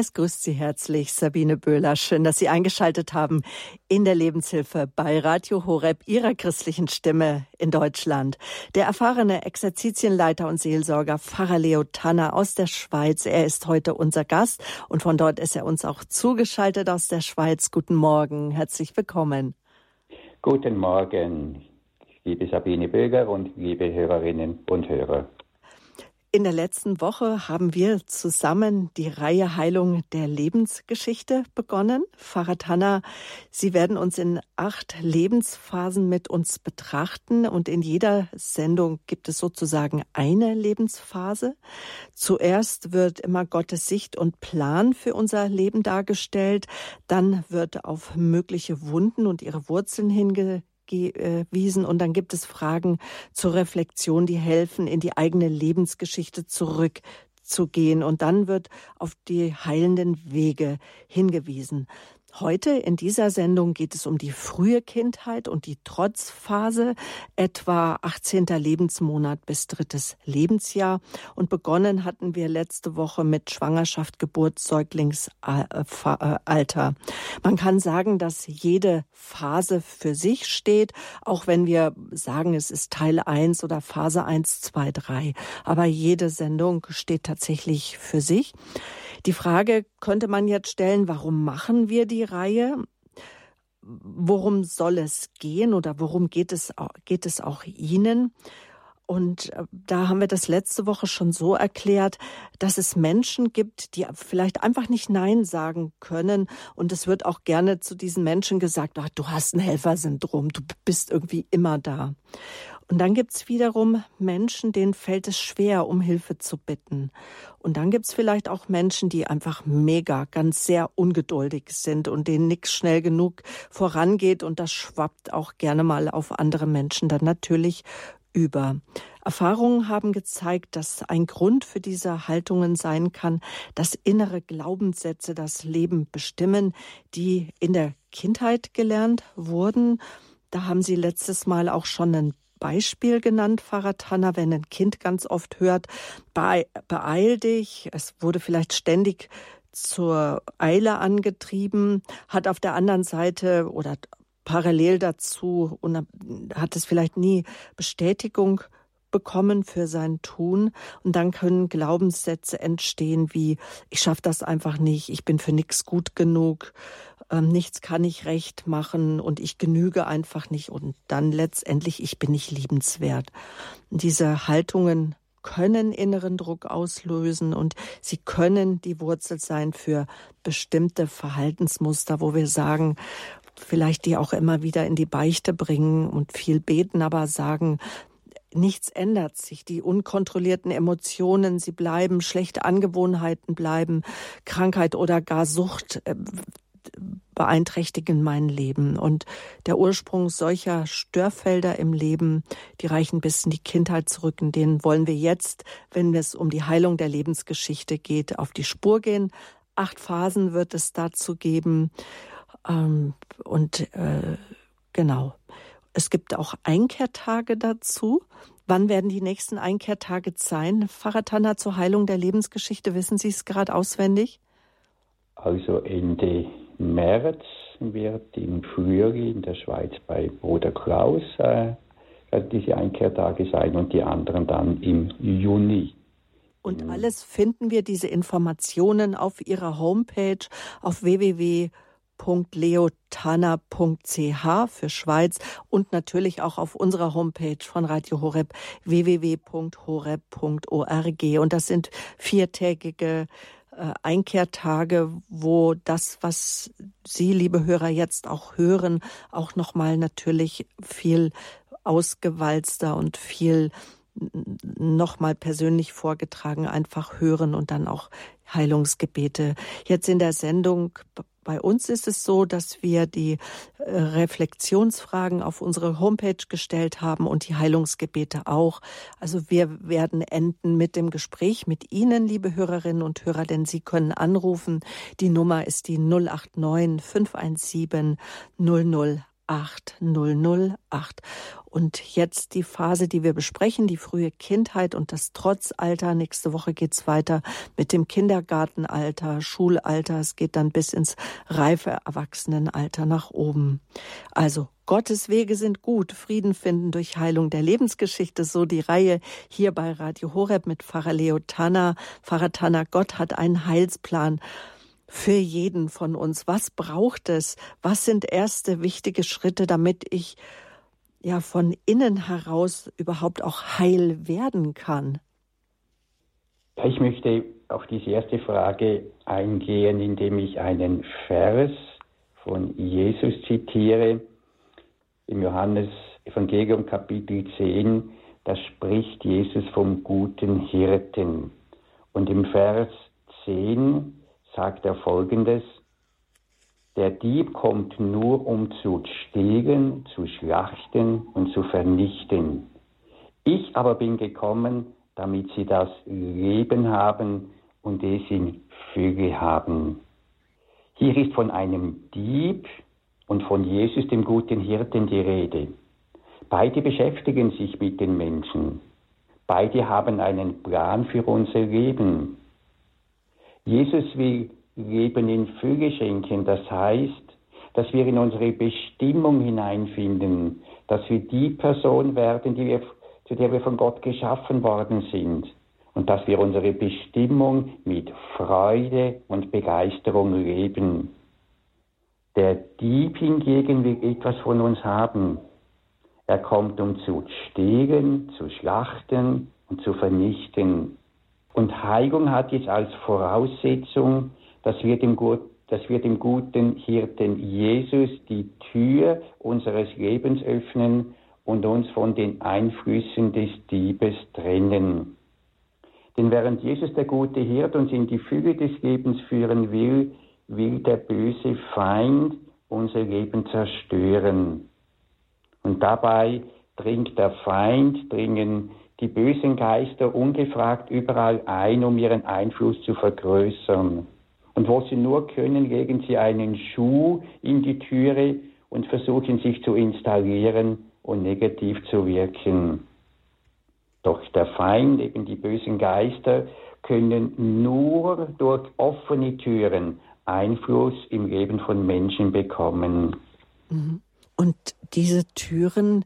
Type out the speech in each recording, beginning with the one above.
Es grüßt Sie herzlich Sabine Böhler. Schön, dass Sie eingeschaltet haben in der Lebenshilfe bei Radio Horeb, Ihrer christlichen Stimme in Deutschland. Der erfahrene Exerzitienleiter und Seelsorger Pfarrer Leo Tanner aus der Schweiz. Er ist heute unser Gast und von dort ist er uns auch zugeschaltet aus der Schweiz. Guten Morgen, herzlich willkommen. Guten Morgen, liebe Sabine Böhler und liebe Hörerinnen und Hörer. In der letzten Woche haben wir zusammen die Reihe Heilung der Lebensgeschichte begonnen. Pfarrer Tanner, Sie werden uns in acht Lebensphasen mit uns betrachten und in jeder Sendung gibt es sozusagen eine Lebensphase. Zuerst wird immer Gottes Sicht und Plan für unser Leben dargestellt, dann wird auf mögliche Wunden und ihre Wurzeln hinge gewiesen und dann gibt es Fragen zur Reflexion, die helfen, in die eigene Lebensgeschichte zurückzugehen und dann wird auf die heilenden Wege hingewiesen. Heute in dieser Sendung geht es um die frühe Kindheit und die Trotzphase, etwa 18. Lebensmonat bis drittes Lebensjahr. Und begonnen hatten wir letzte Woche mit Schwangerschaft, Geburt, Säuglingsalter. Man kann sagen, dass jede Phase für sich steht, auch wenn wir sagen, es ist Teil 1 oder Phase 1, 2, 3. Aber jede Sendung steht tatsächlich für sich. Die Frage könnte man jetzt stellen, warum machen wir die Reihe? Worum soll es gehen oder worum geht es, geht es auch Ihnen? Und äh, da haben wir das letzte Woche schon so erklärt, dass es Menschen gibt, die vielleicht einfach nicht Nein sagen können. Und es wird auch gerne zu diesen Menschen gesagt, ach, du hast ein Helfersyndrom, du bist irgendwie immer da. Und dann gibt's wiederum Menschen, denen fällt es schwer, um Hilfe zu bitten. Und dann gibt's vielleicht auch Menschen, die einfach mega, ganz sehr ungeduldig sind und denen nichts schnell genug vorangeht. Und das schwappt auch gerne mal auf andere Menschen dann natürlich über. Erfahrungen haben gezeigt, dass ein Grund für diese Haltungen sein kann, dass innere Glaubenssätze das Leben bestimmen, die in der Kindheit gelernt wurden. Da haben Sie letztes Mal auch schon einen Beispiel genannt, Pfarrer Tanner, wenn ein Kind ganz oft hört, beeil dich, es wurde vielleicht ständig zur Eile angetrieben, hat auf der anderen Seite oder parallel dazu und hat es vielleicht nie Bestätigung bekommen für sein Tun. Und dann können Glaubenssätze entstehen wie ich schaffe das einfach nicht, ich bin für nichts gut genug, ähm, nichts kann ich recht machen und ich genüge einfach nicht und dann letztendlich, ich bin nicht liebenswert. Diese Haltungen können inneren Druck auslösen und sie können die Wurzel sein für bestimmte Verhaltensmuster, wo wir sagen, vielleicht die auch immer wieder in die Beichte bringen und viel beten, aber sagen, nichts ändert sich. Die unkontrollierten Emotionen, sie bleiben, schlechte Angewohnheiten bleiben, Krankheit oder gar Sucht äh, beeinträchtigen mein Leben. Und der Ursprung solcher Störfelder im Leben, die reichen bis in die Kindheit zurück. In denen wollen wir jetzt, wenn es um die Heilung der Lebensgeschichte geht, auf die Spur gehen. Acht Phasen wird es dazu geben. Ähm, und äh, genau. Es gibt auch Einkehrtage dazu. Wann werden die nächsten Einkehrtage sein? Tanner zur Heilung der Lebensgeschichte, wissen Sie es gerade auswendig? Also Ende März wird im Frühling in der Schweiz bei Bruder Klaus äh, diese Einkehrtage sein und die anderen dann im Juni. Und alles finden wir, diese Informationen auf Ihrer Homepage auf www.leotana.ch für Schweiz und natürlich auch auf unserer Homepage von Radio Horeb www.horeb.org. Und das sind viertägige äh, Einkehrtage, wo das, was Sie, liebe Hörer, jetzt auch hören, auch nochmal natürlich viel ausgewalzter und viel nochmal persönlich vorgetragen einfach hören und dann auch Heilungsgebete. Jetzt in der Sendung bei uns ist es so, dass wir die äh, Reflexionsfragen auf unsere Homepage gestellt haben und die Heilungsgebete auch. Also wir werden enden mit dem Gespräch mit Ihnen, liebe Hörerinnen und Hörer, denn Sie können anrufen. Die Nummer ist die 089 517 00 008. Und jetzt die Phase, die wir besprechen, die frühe Kindheit und das Trotzalter. Nächste Woche geht's weiter mit dem Kindergartenalter, Schulalter. Es geht dann bis ins reife Erwachsenenalter nach oben. Also Gottes Wege sind gut, Frieden finden durch Heilung der Lebensgeschichte, so die Reihe hier bei Radio Horeb mit Pfarrer Leo Tanner. Pfarrer Tanner, Gott hat einen Heilsplan für jeden von uns. Was braucht es? Was sind erste wichtige Schritte, damit ich ja von innen heraus überhaupt auch heil werden kann? Ich möchte auf diese erste Frage eingehen, indem ich einen Vers von Jesus zitiere. Im Johannes Evangelium Kapitel 10, da spricht Jesus vom guten Hirten. Und im Vers 10 sagt er folgendes, der Dieb kommt nur, um zu stehlen, zu schlachten und zu vernichten. Ich aber bin gekommen, damit sie das Leben haben und es in Fülle haben. Hier ist von einem Dieb und von Jesus, dem guten Hirten, die Rede. Beide beschäftigen sich mit den Menschen. Beide haben einen Plan für unser Leben. Jesus will Leben in Fülle schenken. Das heißt, dass wir in unsere Bestimmung hineinfinden, dass wir die Person werden, die wir, zu der wir von Gott geschaffen worden sind. Und dass wir unsere Bestimmung mit Freude und Begeisterung leben. Der Dieb hingegen will etwas von uns haben. Er kommt, um zu stehlen, zu schlachten und zu vernichten. Und Heilung hat jetzt als Voraussetzung, dass wir dem, dass wir dem guten Hirten Jesus die Tür unseres Lebens öffnen und uns von den Einflüssen des Diebes trennen. Denn während Jesus der gute Hirt uns in die Fülle des Lebens führen will, will der böse Feind unser Leben zerstören. Und dabei dringt der Feind, dringen die bösen Geister ungefragt überall ein, um ihren Einfluss zu vergrößern. Und wo sie nur können, legen sie einen Schuh in die Türe und versuchen sich zu installieren und negativ zu wirken. Doch der Feind, eben die bösen Geister, können nur durch offene Türen Einfluss im Leben von Menschen bekommen. Mhm. Und diese Türen,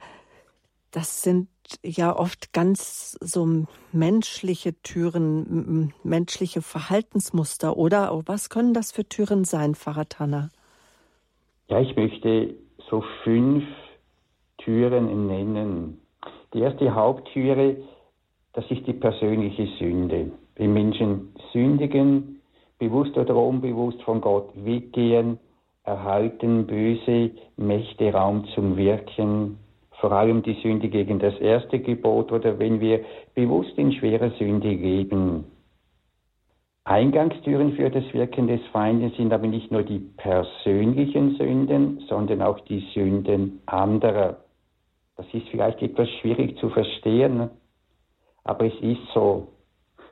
das sind ja oft ganz so menschliche Türen, menschliche Verhaltensmuster, oder? Was können das für Türen sein, Tanner? Ja, ich möchte so fünf Türen nennen. Die erste Haupttüre, das ist die persönliche Sünde. Wenn Menschen sündigen, bewusst oder unbewusst von Gott weggehen, erhalten böse Mächte Raum zum Wirken, vor allem die Sünde gegen das erste Gebot oder wenn wir bewusst in schwerer Sünde leben. Eingangstüren für das Wirken des Feindes sind aber nicht nur die persönlichen Sünden, sondern auch die Sünden anderer. Das ist vielleicht etwas schwierig zu verstehen, aber es ist so.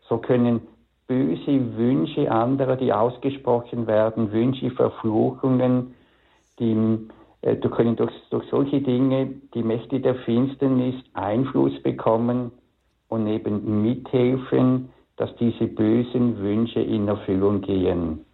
So können böse Wünsche anderer, die ausgesprochen werden, Wünsche, Verfluchungen, die äh, du können durch, durch solche Dinge die Mächte der Finsternis Einfluss bekommen und eben mithelfen, dass diese bösen Wünsche in Erfüllung gehen.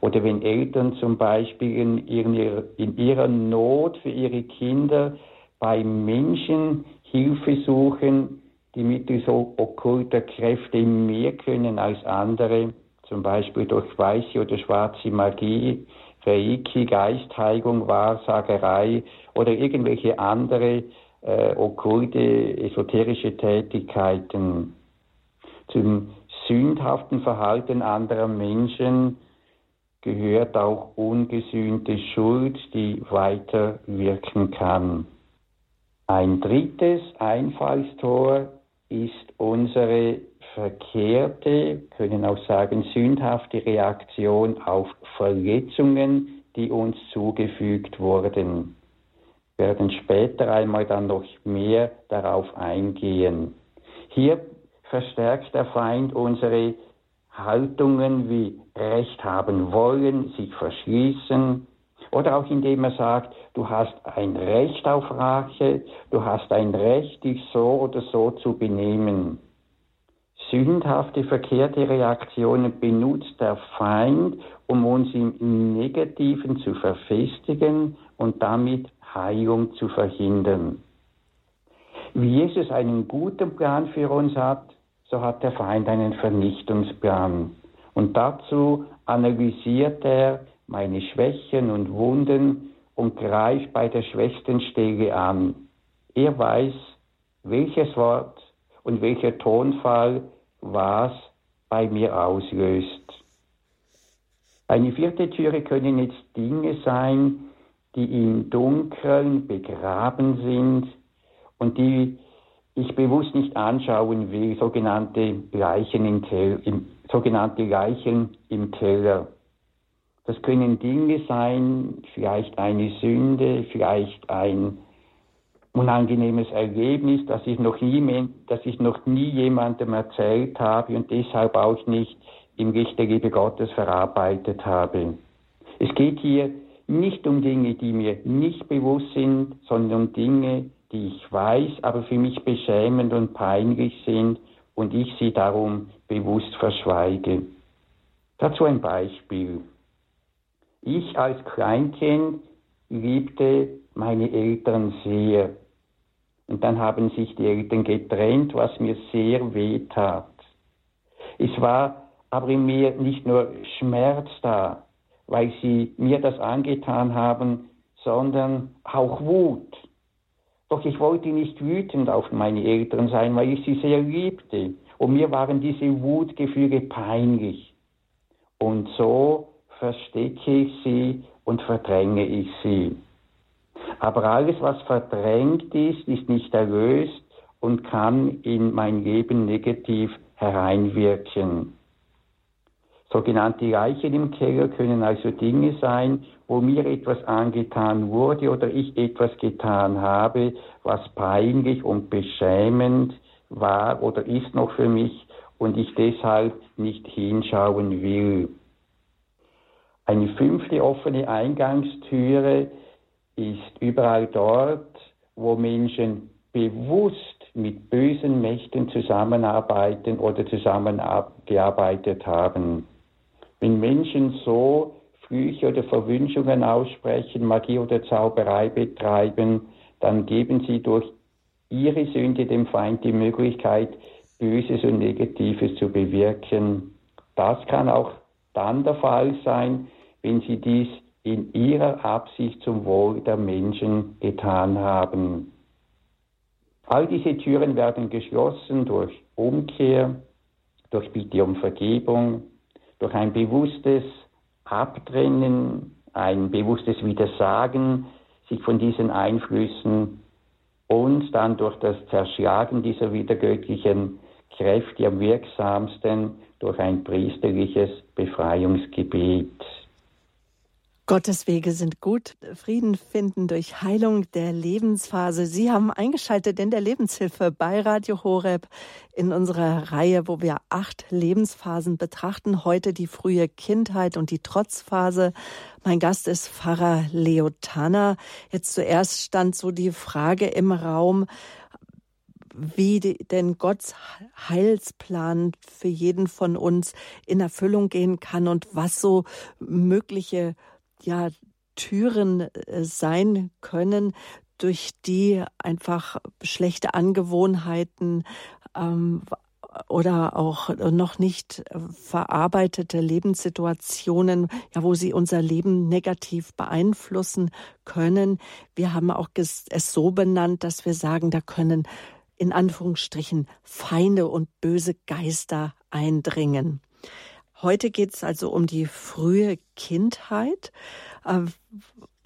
Oder wenn Eltern zum Beispiel in ihrer, in ihrer Not für ihre Kinder bei Menschen Hilfe suchen, die mittel so okkulter Kräfte mehr können als andere, zum Beispiel durch weiße oder schwarze Magie, Reiki, Geistheigung, Wahrsagerei oder irgendwelche andere äh, okkulte, esoterische Tätigkeiten. Zum sündhaften Verhalten anderer Menschen gehört auch ungesühnte Schuld, die weiter wirken kann. Ein drittes Einfallstor ist unsere verkehrte, können auch sagen sündhafte Reaktion auf Verletzungen, die uns zugefügt wurden. Wir werden später einmal dann noch mehr darauf eingehen. Hier verstärkt der Feind unsere Haltungen wie Recht haben wollen, sich verschließen, Oder auch indem er sagt, du hast ein Recht auf Rache, du hast ein Recht, dich so oder so zu benehmen. Sündhafte, verkehrte Reaktionen benutzt der Feind, um uns im Negativen zu verfestigen und damit Heilung zu verhindern. Wie Jesus einen guten Plan für uns hat, so hat der Feind einen Vernichtungsplan. Und dazu analysiert er meine Schwächen und Wunden und greift bei der schwächsten Stelle an. Er weiß, welches Wort und welcher Tonfall was bei mir auslöst. Eine vierte Türe können jetzt Dinge sein, die im Dunkeln begraben sind und die ich bewusst nicht anschauen will, sogenannte Leichen im, Tel im, sogenannte Leichen im Keller. Das können Dinge sein, vielleicht eine Sünde, vielleicht ein unangenehmes Erlebnis, das ich noch nie, das ich noch nie jemandem erzählt habe und deshalb auch nicht im Licht der Liebe Gottes verarbeitet habe. Es geht hier nicht um Dinge, die mir nicht bewusst sind, sondern um Dinge, die ich weiß, aber für mich beschämend und peinlich sind und ich sie darum bewusst verschweige. Dazu ein Beispiel. Ich als Kleinkind liebte meine Eltern sehr. Und dann haben sich die Eltern getrennt, was mir sehr weh tat. Es war aber in mir nicht nur Schmerz da, weil sie mir das angetan haben, sondern auch Wut. Doch ich wollte nicht wütend auf meine Eltern sein, weil ich sie sehr liebte. Und mir waren diese Wutgefühle peinlich. Und so verstecke ich sie und verdränge ich sie. Aber alles, was verdrängt ist, ist nicht erlöst und kann in mein Leben negativ hereinwirken. Sogenannte Leichen im Keller können also Dinge sein, wo mir etwas angetan wurde oder ich etwas getan habe, was peinlich und beschämend war oder ist noch für mich und ich deshalb nicht hinschauen will. Eine fünfte offene Eingangstüre ist überall dort, wo Menschen bewusst mit bösen Mächten zusammenarbeiten oder zusammengearbeitet haben. Wenn Menschen so Flüche oder Verwünschungen aussprechen, Magie oder Zauberei betreiben, dann geben sie durch ihre Sünde dem Feind die Möglichkeit, Böses und Negatives zu bewirken. Das kann auch dann der Fall sein, wenn sie dies in ihrer Absicht zum Wohl der Menschen getan haben. All diese Türen werden geschlossen durch Umkehr, durch Bitte um Vergebung, durch ein bewusstes Abtrennen, ein bewusstes Widersagen, sich von diesen Einflüssen und dann durch das Zerschlagen dieser wiedergöttlichen Kräfte am wirksamsten durch ein priesterliches Befreiungsgebet. Gottes Wege sind gut. Frieden finden durch Heilung der Lebensphase. Sie haben eingeschaltet in der Lebenshilfe bei Radio Horeb in unserer Reihe, wo wir acht Lebensphasen betrachten. Heute die frühe Kindheit und die Trotzphase. Mein Gast ist Pfarrer Leo Tanner. Jetzt zuerst stand so die Frage im Raum, wie denn Gottes Heilsplan für jeden von uns in Erfüllung gehen kann und was so mögliche ja Türen äh, sein können, durch die einfach schlechte Angewohnheiten ähm, oder auch noch nicht verarbeitete Lebenssituationen, ja, wo sie unser Leben negativ beeinflussen können. Wir haben auch es so benannt, dass wir sagen, da können in Anführungsstrichen Feinde und böse Geister eindringen. Heute geht es also um die frühe Kindheit. Äh,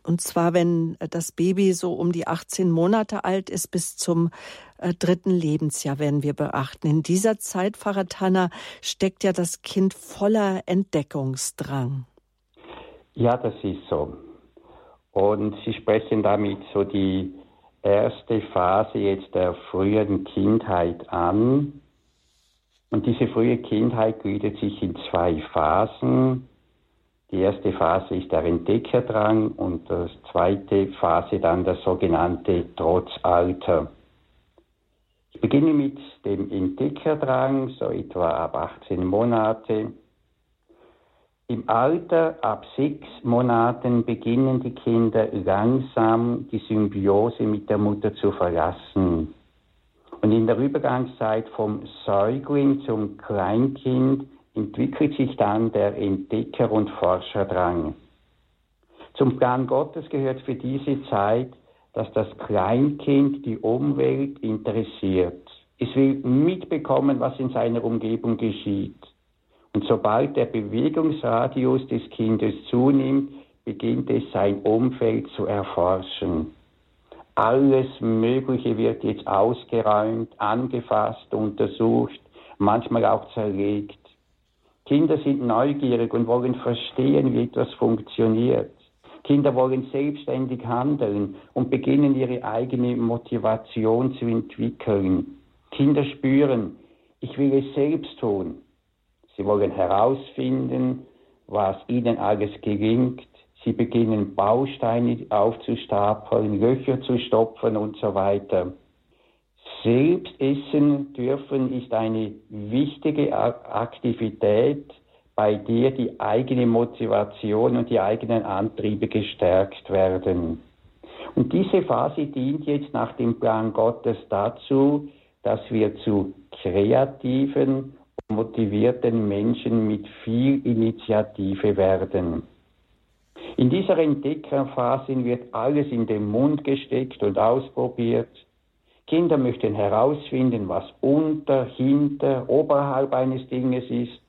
und zwar, wenn das Baby so um die 18 Monate alt ist, bis zum äh, dritten Lebensjahr werden wir beachten. In dieser Zeit, Pfarrer Tanner, steckt ja das Kind voller Entdeckungsdrang. Ja, das ist so. Und Sie sprechen damit so die erste Phase jetzt der frühen Kindheit an. Und diese frühe Kindheit gliedert sich in zwei Phasen. Die erste Phase ist der Entdeckerdrang und die zweite Phase dann das sogenannte Trotzalter. Ich beginne mit dem Entdeckerdrang, so etwa ab 18 Monate. Im Alter ab sechs Monaten beginnen die Kinder langsam die Symbiose mit der Mutter zu verlassen. Und in der Übergangszeit vom Säugling zum Kleinkind entwickelt sich dann der Entdecker- und Forscherdrang. Zum Plan Gottes gehört für diese Zeit, dass das Kleinkind die Umwelt interessiert. Es will mitbekommen, was in seiner Umgebung geschieht. Und sobald der Bewegungsradius des Kindes zunimmt, beginnt es sein Umfeld zu erforschen. Alles Mögliche wird jetzt ausgeräumt, angefasst, untersucht, manchmal auch zerlegt. Kinder sind neugierig und wollen verstehen, wie etwas funktioniert. Kinder wollen selbstständig handeln und beginnen ihre eigene Motivation zu entwickeln. Kinder spüren, ich will es selbst tun. Sie wollen herausfinden, was ihnen alles gelingt. Sie beginnen Bausteine aufzustapeln, Löcher zu stopfen und so weiter. Selbst essen dürfen ist eine wichtige Aktivität, bei der die eigene Motivation und die eigenen Antriebe gestärkt werden. Und diese Phase dient jetzt nach dem Plan Gottes dazu, dass wir zu kreativen motivierten Menschen mit viel Initiative werden. In dieser Entdeckerphase wird alles in den Mund gesteckt und ausprobiert. Kinder möchten herausfinden, was unter, hinter, oberhalb eines Dinges ist.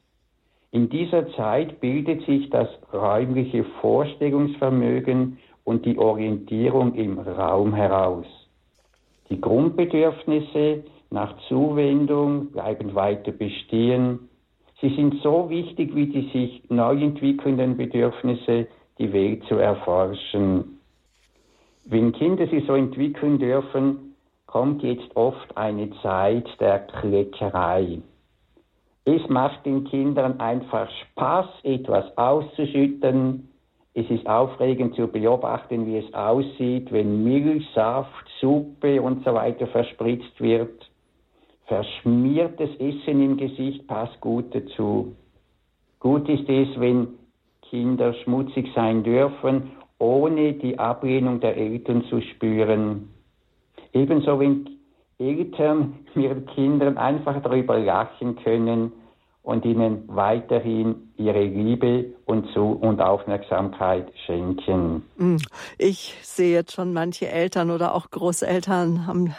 In dieser Zeit bildet sich das räumliche Vorstellungsvermögen und die Orientierung im Raum heraus. Die Grundbedürfnisse nach Zuwendung bleiben weiter bestehen. Sie sind so wichtig wie die sich neu entwickelnden Bedürfnisse, die Welt zu erforschen. Wenn Kinder sich so entwickeln dürfen, kommt jetzt oft eine Zeit der Kleckerei. Es macht den Kindern einfach Spaß, etwas auszuschütten. Es ist aufregend zu beobachten, wie es aussieht, wenn Milch, Saft, Suppe und so weiter verspritzt wird. Verschmiertes Essen im Gesicht passt gut dazu. Gut ist es, wenn Kinder schmutzig sein dürfen, ohne die Ablehnung der Eltern zu spüren. Ebenso, wenn Eltern ihren Kindern einfach darüber lachen können und ihnen weiterhin ihre Liebe und, Zu und Aufmerksamkeit schenken. Hm. Ich sehe jetzt schon manche Eltern oder auch Großeltern haben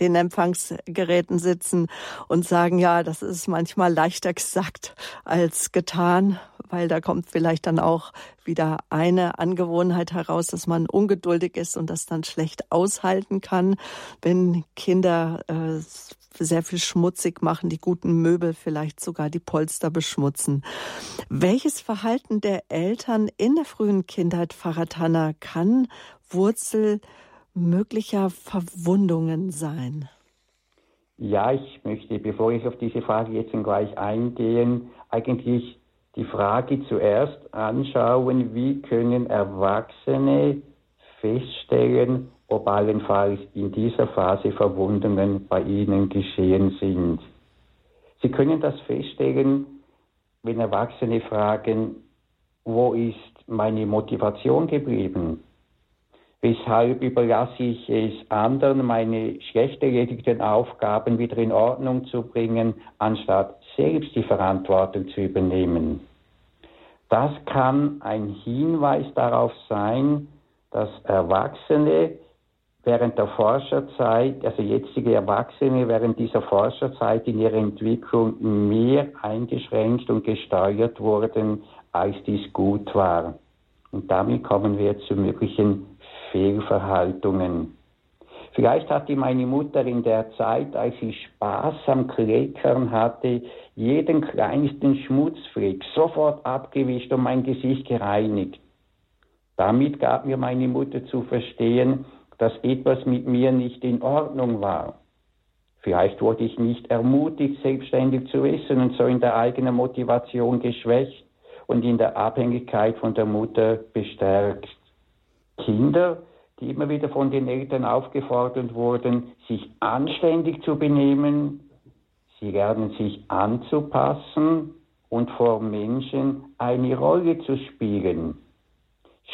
den Empfangsgeräten sitzen und sagen, ja, das ist manchmal leichter gesagt als getan, weil da kommt vielleicht dann auch wieder eine Angewohnheit heraus, dass man ungeduldig ist und das dann schlecht aushalten kann, wenn Kinder äh, sehr viel schmutzig machen, die guten Möbel vielleicht sogar die Polster beschmutzen. Welches Verhalten der Eltern in der frühen Kindheit, Tanner, kann Wurzel möglicher Verwundungen sein? Ja, ich möchte, bevor ich auf diese Frage jetzt gleich eingehen, eigentlich die Frage zuerst anschauen, wie können Erwachsene feststellen, ob allenfalls in dieser Phase Verwundungen bei ihnen geschehen sind. Sie können das feststellen, wenn Erwachsene fragen, wo ist meine Motivation geblieben? Weshalb überlasse ich es anderen, meine schlecht erledigten Aufgaben wieder in Ordnung zu bringen, anstatt selbst die Verantwortung zu übernehmen. Das kann ein Hinweis darauf sein, dass Erwachsene während der Forscherzeit, also jetzige Erwachsene während dieser Forscherzeit in ihrer Entwicklung mehr eingeschränkt und gesteuert wurden, als dies gut war. Und damit kommen wir zu möglichen Fehlverhaltungen. Vielleicht hatte meine Mutter in der Zeit, als sie Spaß am Kleckern hatte, jeden kleinsten Schmutzfleck sofort abgewischt und mein Gesicht gereinigt. Damit gab mir meine Mutter zu verstehen, dass etwas mit mir nicht in Ordnung war. Vielleicht wurde ich nicht ermutigt, selbstständig zu essen und so in der eigenen Motivation geschwächt. und in der Abhängigkeit von der Mutter bestärkt. Kinder, die immer wieder von den Eltern aufgefordert wurden, sich anständig zu benehmen, sie lernen sich anzupassen und vor Menschen eine Rolle zu spielen.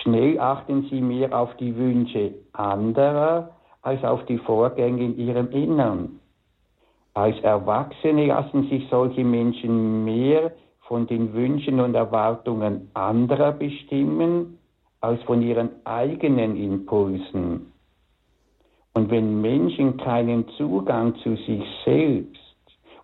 Schnell achten sie mehr auf die Wünsche anderer als auf die Vorgänge in ihrem Innern. Als Erwachsene lassen sich solche Menschen mehr von den Wünschen und Erwartungen anderer bestimmen als von ihren eigenen Impulsen. Und wenn Menschen keinen Zugang zu sich selbst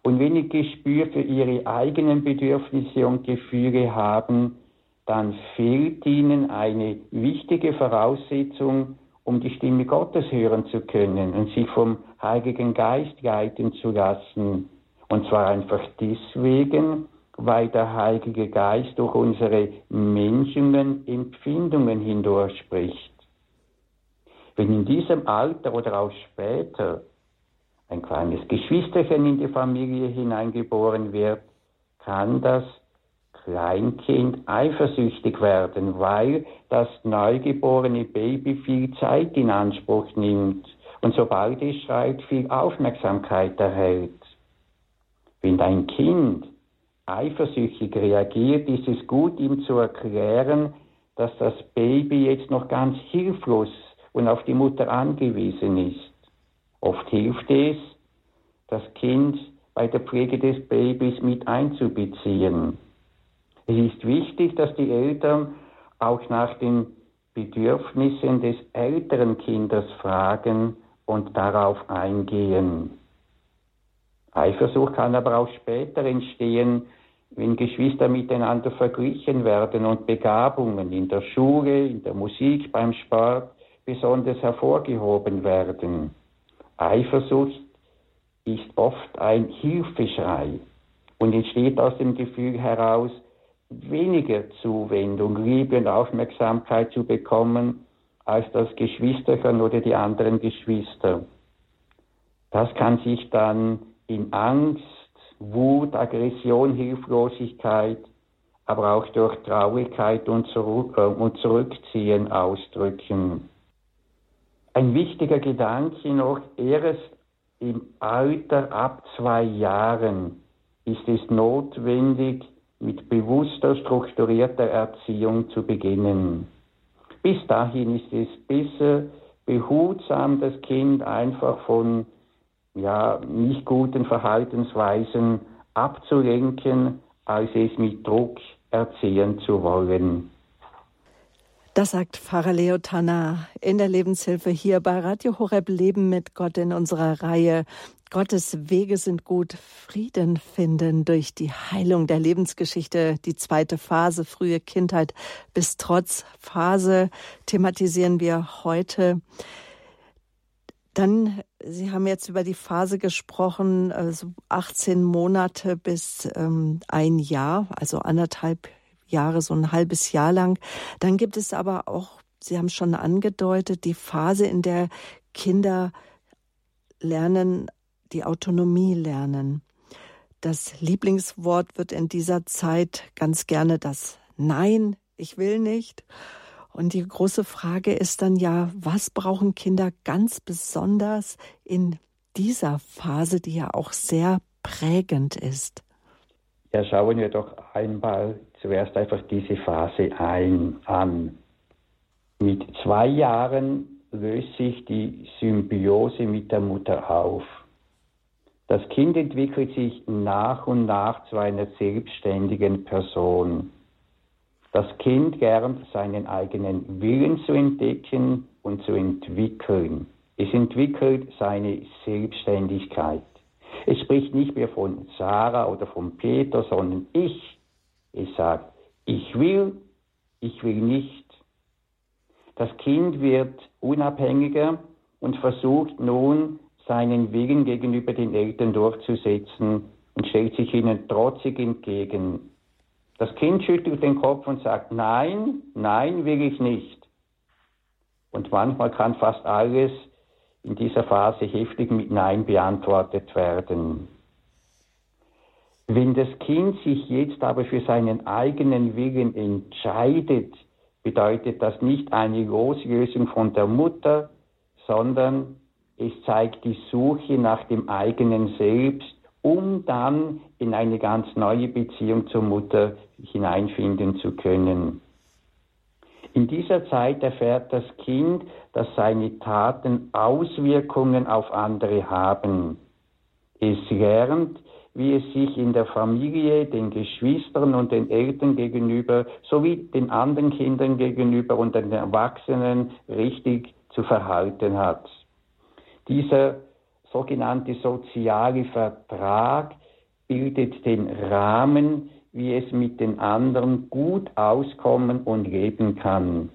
und wenig Gespür für ihre eigenen Bedürfnisse und Gefühle haben, dann fehlt ihnen eine wichtige Voraussetzung, um die Stimme Gottes hören zu können und sich vom Heiligen Geist leiten zu lassen. Und zwar einfach deswegen, weil der Heilige Geist durch unsere menschlichen Empfindungen hindurch spricht. Wenn in diesem Alter oder auch später ein kleines Geschwisterchen in die Familie hineingeboren wird, kann das Kleinkind eifersüchtig werden, weil das neugeborene Baby viel Zeit in Anspruch nimmt und sobald es schreit, viel Aufmerksamkeit erhält. Wenn dein Kind eifersüchtig reagiert, ist es gut, ihm zu erklären, dass das Baby jetzt noch ganz hilflos und auf die Mutter angewiesen ist. Oft hilft es, das Kind bei der Pflege des Babys mit einzubeziehen. Es ist wichtig, dass die Eltern auch nach den Bedürfnissen des älteren Kindes fragen und darauf eingehen. Eifersucht kann aber auch später entstehen, wenn Geschwister miteinander verglichen werden und Begabungen in der Schule, in der Musik, beim Sport besonders hervorgehoben werden. Eifersucht ist oft ein Hilfeschrei und entsteht aus dem Gefühl heraus, weniger Zuwendung, Liebe und Aufmerksamkeit zu bekommen als das Geschwisterchen oder die anderen Geschwister. Das kann sich dann in Angst, Wut, Aggression, Hilflosigkeit, aber auch durch Traurigkeit und, Zurück äh, und Zurückziehen ausdrücken. Ein wichtiger Gedanke noch, erst im Alter ab zwei Jahren ist es notwendig, mit bewusster, strukturierter Erziehung zu beginnen. Bis dahin ist es besser, behutsam das Kind einfach von ja, nicht guten Verhaltensweisen abzulenken, als es mit Druck erziehen zu wollen. Das sagt Pfarrer Leo Tanner in der Lebenshilfe hier bei Radio Horeb Leben mit Gott in unserer Reihe Gottes Wege sind gut, Frieden finden durch die Heilung der Lebensgeschichte, die zweite Phase, frühe Kindheit bis Trotz Phase thematisieren wir heute. Dann, Sie haben jetzt über die Phase gesprochen, also 18 Monate bis ähm, ein Jahr, also anderthalb Jahre, so ein halbes Jahr lang. Dann gibt es aber auch, Sie haben schon angedeutet, die Phase, in der Kinder lernen, die Autonomie lernen. Das Lieblingswort wird in dieser Zeit ganz gerne das Nein, ich will nicht. Und die große Frage ist dann ja, was brauchen Kinder ganz besonders in dieser Phase, die ja auch sehr prägend ist? Ja, schauen wir doch einmal zuerst einfach diese Phase ein, an. Mit zwei Jahren löst sich die Symbiose mit der Mutter auf. Das Kind entwickelt sich nach und nach zu einer selbstständigen Person. Das Kind lernt seinen eigenen Willen zu entdecken und zu entwickeln. Es entwickelt seine Selbstständigkeit. Es spricht nicht mehr von Sarah oder von Peter, sondern ich. Es sagt, ich will, ich will nicht. Das Kind wird unabhängiger und versucht nun seinen Willen gegenüber den Eltern durchzusetzen und stellt sich ihnen trotzig entgegen. Das Kind schüttelt den Kopf und sagt, nein, nein, will ich nicht. Und manchmal kann fast alles in dieser Phase heftig mit Nein beantwortet werden. Wenn das Kind sich jetzt aber für seinen eigenen Willen entscheidet, bedeutet das nicht eine Loslösung von der Mutter, sondern es zeigt die Suche nach dem eigenen Selbst, um dann in eine ganz neue Beziehung zur Mutter hineinfinden zu können. In dieser Zeit erfährt das Kind, dass seine Taten Auswirkungen auf andere haben. Es lernt, wie es sich in der Familie, den Geschwistern und den Eltern gegenüber sowie den anderen Kindern gegenüber und den Erwachsenen richtig zu verhalten hat. Dieser sogenannte soziale Vertrag bildet den Rahmen, wie es mit den anderen gut auskommen und leben kann.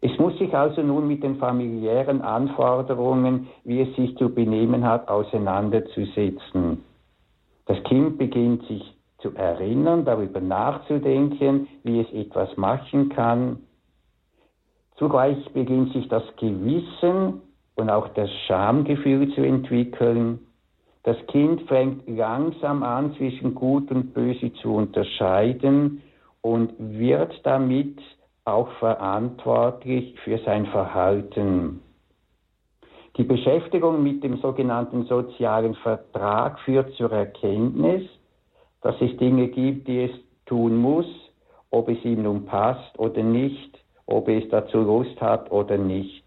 Es muss sich also nun mit den familiären Anforderungen, wie es sich zu benehmen hat, auseinanderzusetzen. Das Kind beginnt sich zu erinnern, darüber nachzudenken, wie es etwas machen kann. Zugleich beginnt sich das Gewissen und auch das Schamgefühl zu entwickeln. Das Kind fängt langsam an, zwischen Gut und Böse zu unterscheiden und wird damit auch verantwortlich für sein Verhalten. Die Beschäftigung mit dem sogenannten sozialen Vertrag führt zur Erkenntnis, dass es Dinge gibt, die es tun muss, ob es ihm nun passt oder nicht, ob es dazu Lust hat oder nicht.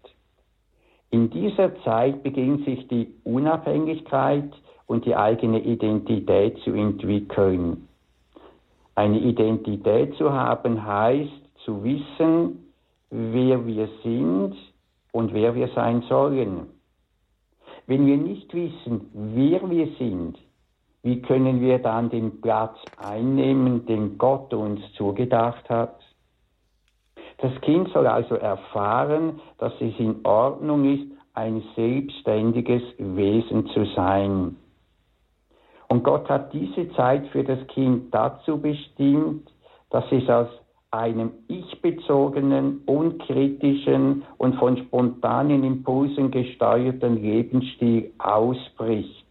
In dieser Zeit beginnt sich die Unabhängigkeit und die eigene Identität zu entwickeln. Eine Identität zu haben heißt zu wissen, wer wir sind und wer wir sein sollen. Wenn wir nicht wissen, wer wir sind, wie können wir dann den Platz einnehmen, den Gott uns zugedacht hat? Das Kind soll also erfahren, dass es in Ordnung ist, ein selbstständiges Wesen zu sein. Und Gott hat diese Zeit für das Kind dazu bestimmt, dass es aus einem ich-bezogenen, unkritischen und von spontanen Impulsen gesteuerten Lebensstil ausbricht.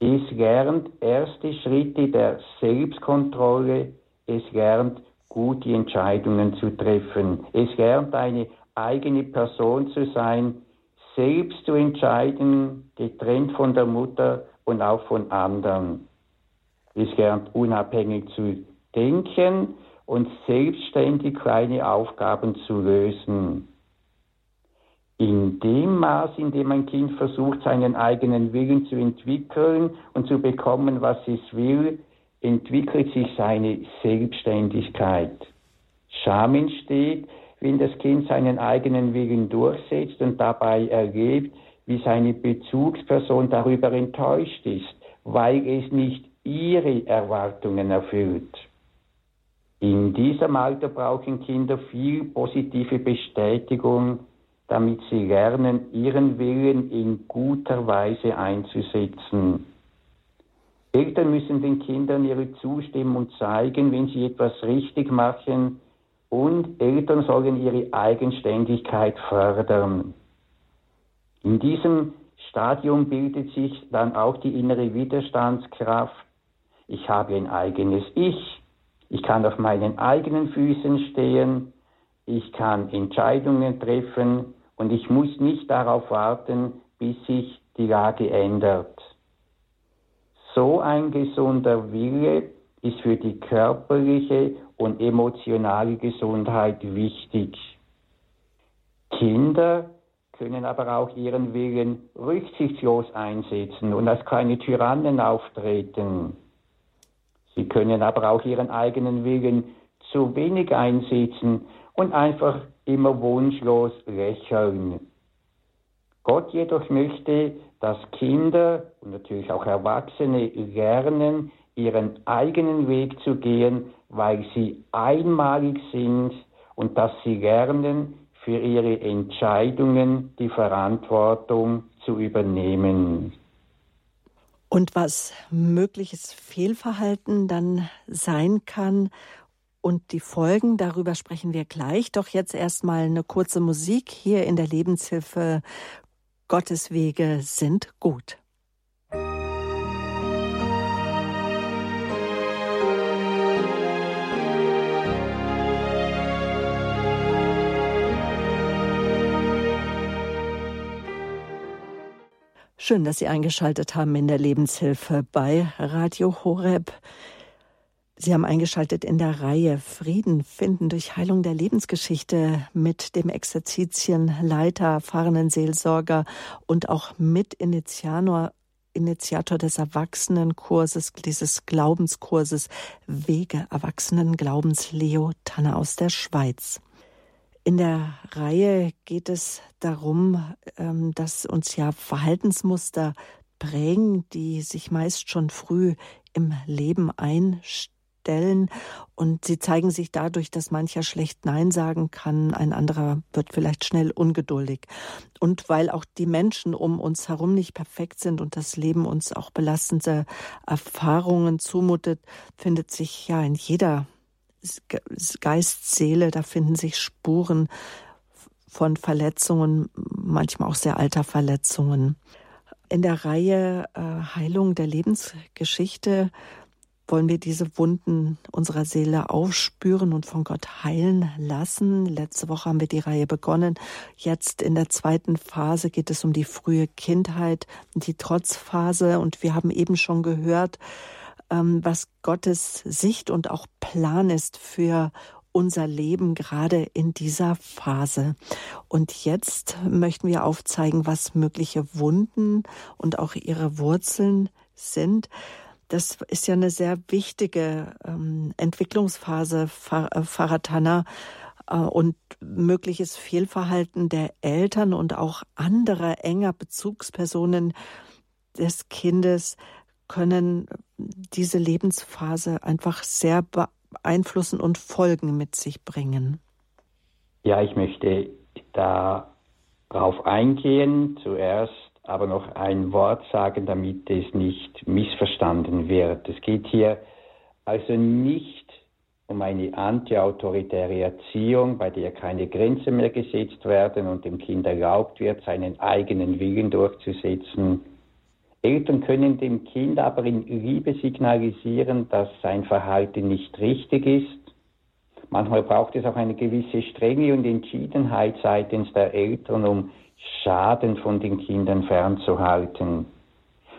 Es lernt erste Schritte der Selbstkontrolle, es lernt gute Entscheidungen zu treffen. Es lernt eine eigene Person zu sein, selbst zu entscheiden, getrennt von der Mutter und auch von anderen. Es lernt unabhängig zu denken und selbstständig kleine Aufgaben zu lösen. In dem Maß, in dem ein Kind versucht, seinen eigenen Willen zu entwickeln und zu bekommen, was es will, entwickelt sich seine Selbstständigkeit. Scham entsteht, wenn das Kind seinen eigenen Willen durchsetzt und dabei erlebt, wie seine Bezugsperson darüber enttäuscht ist, weil es nicht ihre Erwartungen erfüllt. In diesem Alter brauchen Kinder viel positive Bestätigung, damit sie lernen, ihren Willen in guter Weise einzusetzen. Eltern müssen den Kindern ihre Zustimmung zeigen, wenn sie etwas richtig machen, und Eltern sollen ihre Eigenständigkeit fördern. In diesem Stadium bildet sich dann auch die innere Widerstandskraft. Ich habe ein eigenes Ich, ich kann auf meinen eigenen Füßen stehen, ich kann Entscheidungen treffen und ich muss nicht darauf warten, bis sich die Lage ändert. So ein gesunder Wille ist für die körperliche und emotionale Gesundheit wichtig. Kinder können aber auch ihren Willen rücksichtslos einsetzen und als kleine Tyrannen auftreten. Sie können aber auch ihren eigenen Willen zu wenig einsetzen und einfach immer wunschlos lächeln. Gott jedoch möchte, dass Kinder und natürlich auch Erwachsene lernen, ihren eigenen Weg zu gehen, weil sie einmalig sind und dass sie lernen, für ihre Entscheidungen die Verantwortung zu übernehmen. Und was mögliches Fehlverhalten dann sein kann und die Folgen, darüber sprechen wir gleich. Doch jetzt erstmal eine kurze Musik hier in der Lebenshilfe Gottes Wege sind gut. Schön, dass Sie eingeschaltet haben in der Lebenshilfe bei Radio Horeb. Sie haben eingeschaltet in der Reihe Frieden finden durch Heilung der Lebensgeschichte mit dem Exerzitienleiter, erfahrenen Seelsorger und auch Mitinitiator Initiator des Erwachsenenkurses, dieses Glaubenskurses Wege Erwachsenen Glaubens Leo Tanner aus der Schweiz. In der Reihe geht es darum, ähm, dass uns ja Verhaltensmuster prägen, die sich meist schon früh im Leben einstellen stellen und sie zeigen sich dadurch, dass mancher schlecht Nein sagen kann, ein anderer wird vielleicht schnell ungeduldig. Und weil auch die Menschen um uns herum nicht perfekt sind und das Leben uns auch belastende Erfahrungen zumutet, findet sich ja in jeder Geist, Seele, da finden sich Spuren von Verletzungen, manchmal auch sehr alter Verletzungen. In der Reihe äh, Heilung der Lebensgeschichte wollen wir diese Wunden unserer Seele aufspüren und von Gott heilen lassen. Letzte Woche haben wir die Reihe begonnen. Jetzt in der zweiten Phase geht es um die frühe Kindheit, die Trotzphase. Und wir haben eben schon gehört, was Gottes Sicht und auch Plan ist für unser Leben gerade in dieser Phase. Und jetzt möchten wir aufzeigen, was mögliche Wunden und auch ihre Wurzeln sind. Das ist ja eine sehr wichtige ähm, Entwicklungsphase, äh, Faratana, äh, und mögliches Fehlverhalten der Eltern und auch anderer enger Bezugspersonen des Kindes können diese Lebensphase einfach sehr beeinflussen und Folgen mit sich bringen. Ja, ich möchte darauf eingehen. Zuerst aber noch ein Wort sagen, damit es nicht missverstanden wird. Es geht hier also nicht um eine antiautoritäre Erziehung, bei der keine Grenzen mehr gesetzt werden und dem Kind erlaubt wird, seinen eigenen Willen durchzusetzen. Eltern können dem Kind aber in Liebe signalisieren, dass sein Verhalten nicht richtig ist. Manchmal braucht es auch eine gewisse Strenge und Entschiedenheit seitens der Eltern, um Schaden von den Kindern fernzuhalten.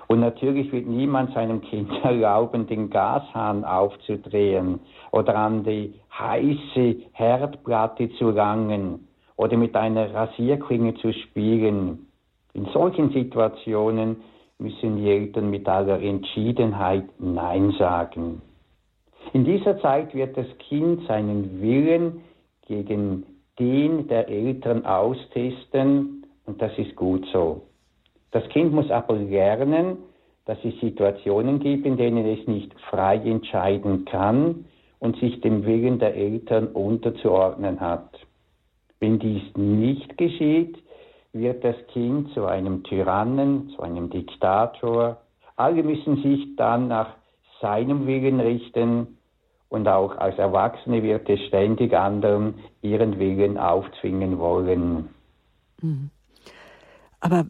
Und natürlich wird niemand seinem Kind erlauben, den Gashahn aufzudrehen oder an die heiße Herdplatte zu langen oder mit einer Rasierklinge zu spielen. In solchen Situationen müssen die Eltern mit aller Entschiedenheit Nein sagen. In dieser Zeit wird das Kind seinen Willen gegen den der Eltern austesten und das ist gut so. Das Kind muss aber lernen, dass es Situationen gibt, in denen es nicht frei entscheiden kann und sich dem Willen der Eltern unterzuordnen hat. Wenn dies nicht geschieht, wird das Kind zu einem Tyrannen, zu einem Diktator. Alle müssen sich dann nach seinem Willen richten und auch als Erwachsene wird es ständig anderen ihren Willen aufzwingen wollen. Mhm. Aber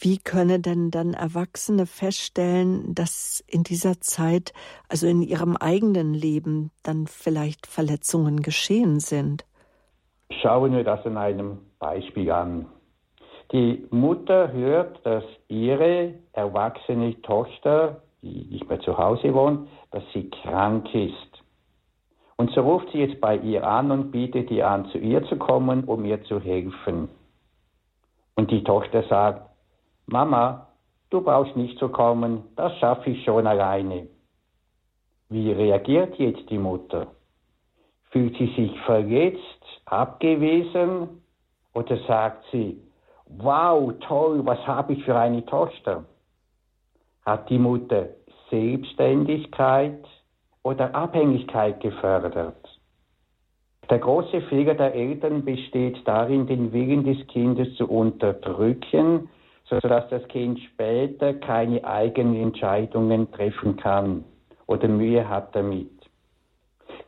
wie können denn dann Erwachsene feststellen, dass in dieser Zeit, also in ihrem eigenen Leben, dann vielleicht Verletzungen geschehen sind? Schauen wir das an einem Beispiel an. Die Mutter hört, dass ihre erwachsene Tochter, die nicht mehr zu Hause wohnt, dass sie krank ist. Und so ruft sie jetzt bei ihr an und bietet ihr an, zu ihr zu kommen, um ihr zu helfen. Und die Tochter sagt, Mama, du brauchst nicht zu kommen, das schaffe ich schon alleine. Wie reagiert jetzt die Mutter? Fühlt sie sich verletzt, abgewiesen oder sagt sie, wow, toll, was habe ich für eine Tochter? Hat die Mutter Selbstständigkeit oder Abhängigkeit gefördert? Der große Fehler der Eltern besteht darin, den Willen des Kindes zu unterdrücken, sodass das Kind später keine eigenen Entscheidungen treffen kann oder Mühe hat damit.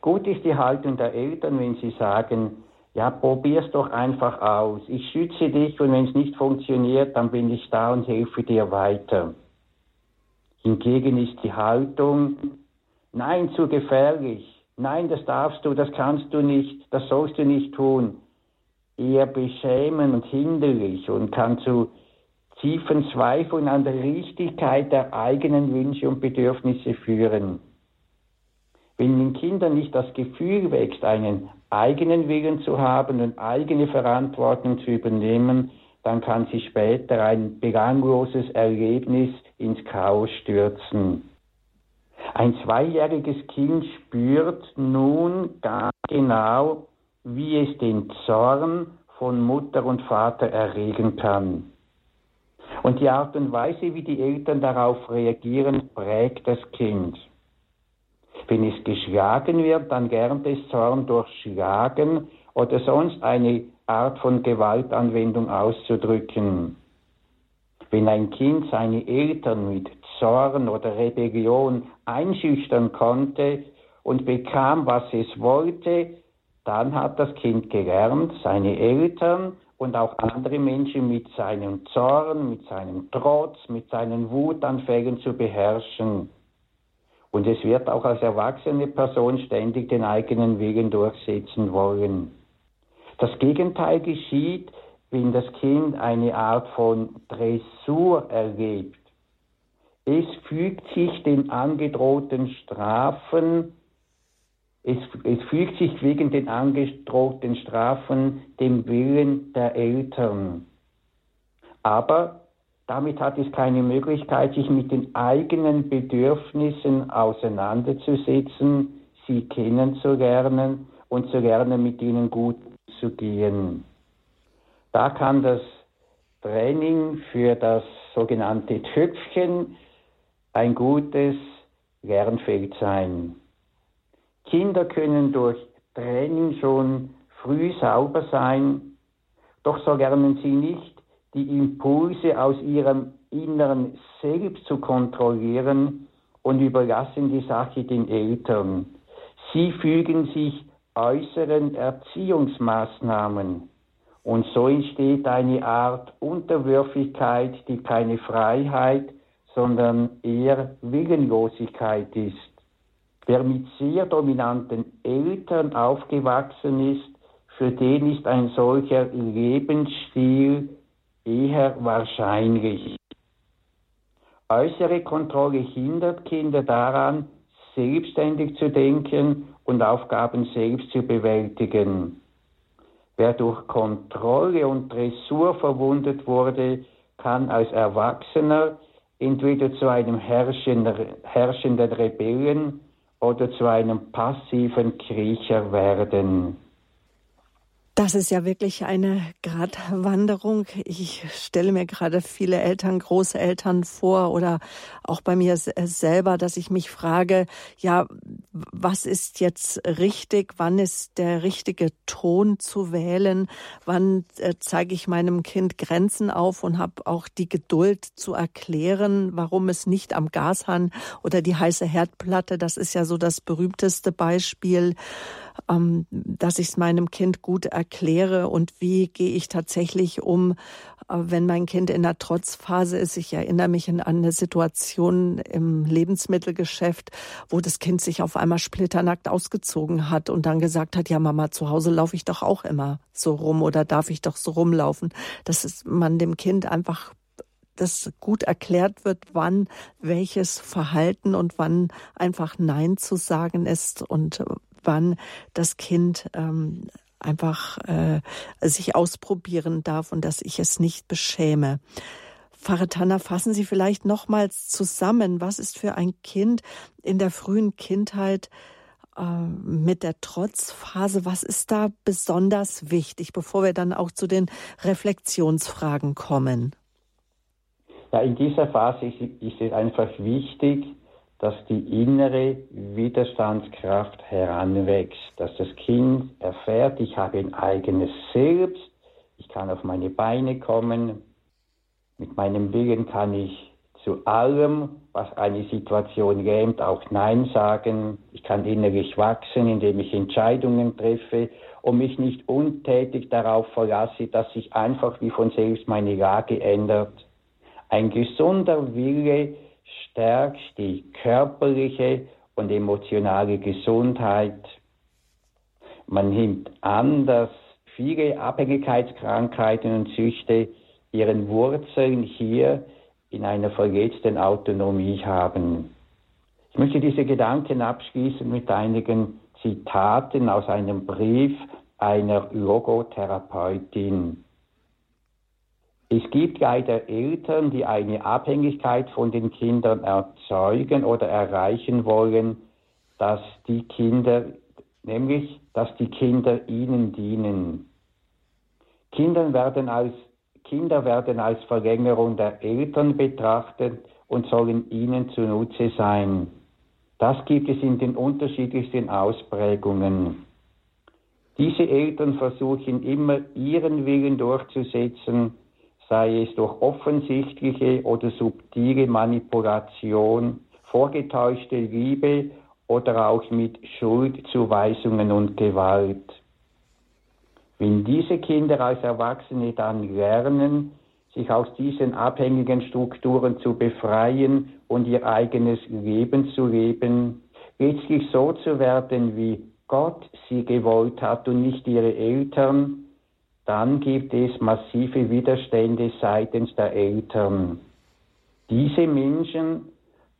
Gut ist die Haltung der Eltern, wenn sie sagen, ja, probier's doch einfach aus. Ich schütze dich und wenn es nicht funktioniert, dann bin ich da und helfe dir weiter. Hingegen ist die Haltung, nein, zu gefährlich. Nein, das darfst du, das kannst du nicht, das sollst du nicht tun. Eher beschämen und hinderlich und kann zu tiefen Zweifeln an der Richtigkeit der eigenen Wünsche und Bedürfnisse führen. Wenn in Kindern nicht das Gefühl wächst, einen eigenen Willen zu haben und eigene Verantwortung zu übernehmen, dann kann sich später ein belangloses Erlebnis ins Chaos stürzen. Ein zweijähriges Kind spürt nun ganz genau, wie es den Zorn von Mutter und Vater erregen kann. Und die Art und Weise, wie die Eltern darauf reagieren, prägt das Kind. Wenn es geschlagen wird, dann lernt es Zorn durch Schlagen oder sonst eine Art von Gewaltanwendung auszudrücken. Wenn ein Kind seine Eltern mit Zorn oder Rebellion einschüchtern konnte und bekam, was es wollte, dann hat das Kind gelernt, seine Eltern und auch andere Menschen mit seinem Zorn, mit seinem Trotz, mit seinen Wutanfällen zu beherrschen. Und es wird auch als erwachsene Person ständig den eigenen Willen durchsetzen wollen. Das Gegenteil geschieht, wenn das Kind eine Art von Dressur erlebt. Es fügt sich den angedrohten Strafen es, es fügt sich wegen den angedrohten Strafen dem Willen der Eltern. Aber damit hat es keine Möglichkeit, sich mit den eigenen Bedürfnissen auseinanderzusetzen, sie kennenzulernen und zu lernen, mit ihnen gut zu gehen. Da kann das Training für das sogenannte Töpfchen ein gutes Lernfeld sein. Kinder können durch Training schon früh sauber sein, doch so lernen sie nicht, die Impulse aus ihrem Inneren selbst zu kontrollieren und überlassen die Sache den Eltern. Sie fügen sich äußeren Erziehungsmaßnahmen und so entsteht eine Art Unterwürfigkeit, die keine Freiheit, sondern eher Willenlosigkeit ist. Wer mit sehr dominanten Eltern aufgewachsen ist, für den ist ein solcher Lebensstil eher wahrscheinlich. Äußere Kontrolle hindert Kinder daran, selbstständig zu denken und Aufgaben selbst zu bewältigen. Wer durch Kontrolle und Dressur verwundet wurde, kann als Erwachsener entweder zu einem herrschenden Rebellen oder zu einem passiven Kriecher werden. Das ist ja wirklich eine Gratwanderung. Ich stelle mir gerade viele Eltern, Großeltern vor oder auch bei mir selber, dass ich mich frage, ja, was ist jetzt richtig? Wann ist der richtige Ton zu wählen? Wann äh, zeige ich meinem Kind Grenzen auf und habe auch die Geduld zu erklären, warum es nicht am Gashahn oder die heiße Herdplatte, das ist ja so das berühmteste Beispiel, ähm, dass ich es meinem Kind gut erkläre und wie gehe ich tatsächlich um, äh, wenn mein Kind in der Trotzphase ist. Ich erinnere mich an eine Situation im Lebensmittelgeschäft, wo das Kind sich auf einmal splitternackt ausgezogen hat und dann gesagt hat, ja Mama, zu Hause laufe ich doch auch immer so rum oder darf ich doch so rumlaufen. Dass es man dem Kind einfach das gut erklärt wird, wann welches Verhalten und wann einfach Nein zu sagen ist und wann das Kind ähm, einfach äh, sich ausprobieren darf und dass ich es nicht beschäme. Pfarrer Tanner, fassen Sie vielleicht nochmals zusammen, was ist für ein Kind in der frühen Kindheit äh, mit der Trotzphase, was ist da besonders wichtig, bevor wir dann auch zu den Reflexionsfragen kommen? Ja, in dieser Phase ist, ist es einfach wichtig, dass die innere Widerstandskraft heranwächst, dass das Kind erfährt, ich habe ein eigenes Selbst, ich kann auf meine Beine kommen, mit meinem Willen kann ich zu allem, was eine Situation lähmt, auch Nein sagen. Ich kann innerlich wachsen, indem ich Entscheidungen treffe und mich nicht untätig darauf verlasse, dass sich einfach wie von selbst meine Lage ändert. Ein gesunder Wille stärkt die körperliche und emotionale Gesundheit. Man nimmt an, dass viele Abhängigkeitskrankheiten und Süchte ihren Wurzeln hier in einer verletzten Autonomie haben. Ich möchte diese Gedanken abschließen mit einigen Zitaten aus einem Brief einer Logotherapeutin. Es gibt leider Eltern, die eine Abhängigkeit von den Kindern erzeugen oder erreichen wollen, dass die Kinder, nämlich, dass die Kinder ihnen dienen. Kinder werden als, Kinder werden als Verlängerung der Eltern betrachtet und sollen ihnen zunutze sein. Das gibt es in den unterschiedlichsten Ausprägungen. Diese Eltern versuchen immer ihren Willen durchzusetzen, sei es durch offensichtliche oder subtile Manipulation, vorgetäuschte Liebe oder auch mit Schuldzuweisungen und Gewalt. Wenn diese Kinder als Erwachsene dann lernen, sich aus diesen abhängigen Strukturen zu befreien und ihr eigenes Leben zu leben, letztlich so zu werden, wie Gott sie gewollt hat und nicht ihre Eltern, dann gibt es massive Widerstände seitens der Eltern. Diese Menschen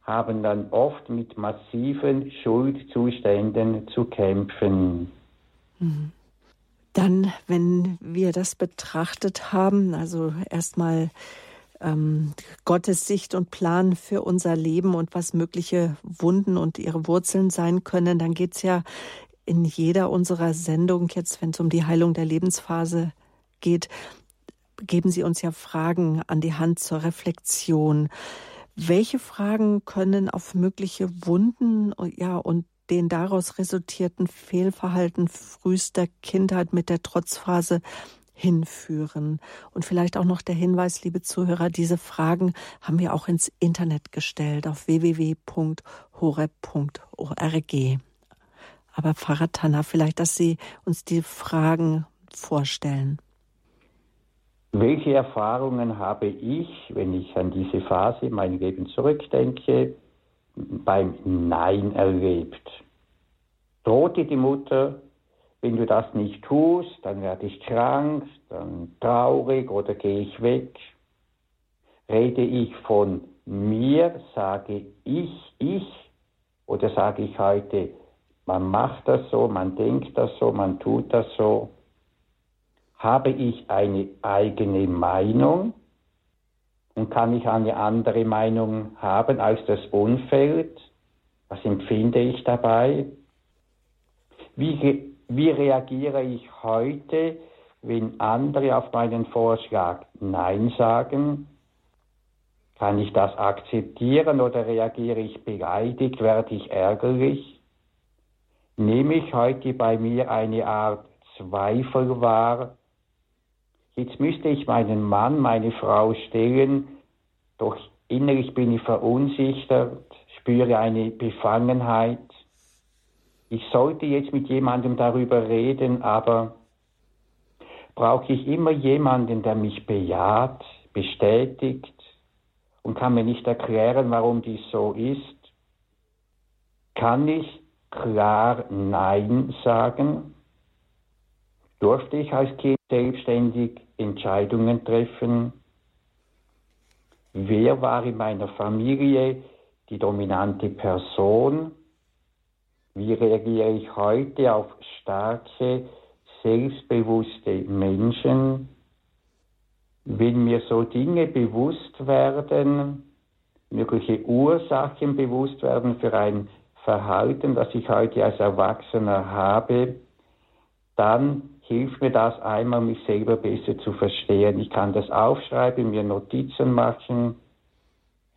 haben dann oft mit massiven Schuldzuständen zu kämpfen. Mhm. Dann, wenn wir das betrachtet haben, also erstmal ähm, Gottes Sicht und Plan für unser Leben und was mögliche Wunden und ihre Wurzeln sein können, dann geht es ja in jeder unserer Sendung, jetzt wenn es um die Heilung der Lebensphase geht, geben Sie uns ja Fragen an die Hand zur Reflexion. Welche Fragen können auf mögliche Wunden ja, und den daraus resultierten Fehlverhalten frühester Kindheit mit der Trotzphase hinführen. Und vielleicht auch noch der Hinweis, liebe Zuhörer, diese Fragen haben wir auch ins Internet gestellt auf www.horeb.org. Aber Pfarrer Tanner, vielleicht, dass Sie uns die Fragen vorstellen. Welche Erfahrungen habe ich, wenn ich an diese Phase in meinem Leben zurückdenke, beim Nein erlebt? Drohte die Mutter, wenn du das nicht tust, dann werde ich krank, dann traurig oder gehe ich weg? Rede ich von mir, sage ich, ich, oder sage ich heute, man macht das so, man denkt das so, man tut das so? Habe ich eine eigene Meinung und kann ich eine andere Meinung haben als das Umfeld? Was empfinde ich dabei? Wie, wie reagiere ich heute, wenn andere auf meinen Vorschlag Nein sagen? Kann ich das akzeptieren oder reagiere ich beleidigt, werde ich ärgerlich? Nehme ich heute bei mir eine Art Zweifel wahr, Jetzt müsste ich meinen Mann, meine Frau stellen, doch innerlich bin ich verunsichert, spüre eine Befangenheit. Ich sollte jetzt mit jemandem darüber reden, aber brauche ich immer jemanden, der mich bejaht, bestätigt und kann mir nicht erklären, warum dies so ist? Kann ich klar Nein sagen? Durfte ich als Kind selbstständig Entscheidungen treffen. Wer war in meiner Familie die dominante Person? Wie reagiere ich heute auf starke, selbstbewusste Menschen? Wenn mir so Dinge bewusst werden, mögliche Ursachen bewusst werden für ein Verhalten, das ich heute als Erwachsener habe, dann hilft mir das einmal, mich selber besser zu verstehen. Ich kann das aufschreiben, mir Notizen machen.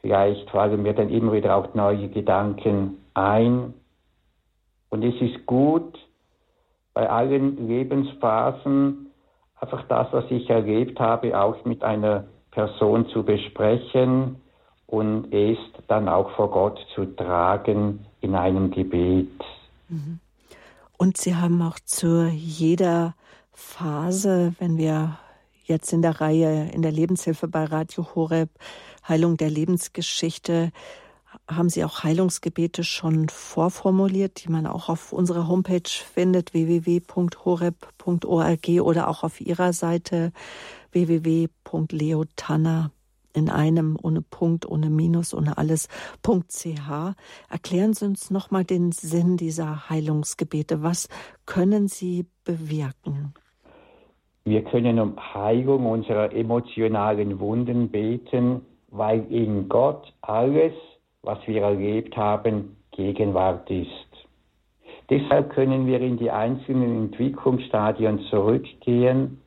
Vielleicht fallen mir dann immer wieder auch neue Gedanken ein. Und es ist gut, bei allen Lebensphasen einfach das, was ich erlebt habe, auch mit einer Person zu besprechen und es dann auch vor Gott zu tragen in einem Gebet. Mhm. Und Sie haben auch zu jeder Phase, wenn wir jetzt in der Reihe in der Lebenshilfe bei Radio Horeb Heilung der Lebensgeschichte haben Sie auch Heilungsgebete schon vorformuliert, die man auch auf unserer Homepage findet, www.horeb.org oder auch auf Ihrer Seite www.leotanner in einem ohne Punkt, ohne Minus, ohne alles.ch. Erklären Sie uns nochmal den Sinn dieser Heilungsgebete. Was können sie bewirken? Wir können um Heilung unserer emotionalen Wunden beten, weil in Gott alles, was wir erlebt haben, Gegenwart ist. Deshalb können wir in die einzelnen Entwicklungsstadien zurückgehen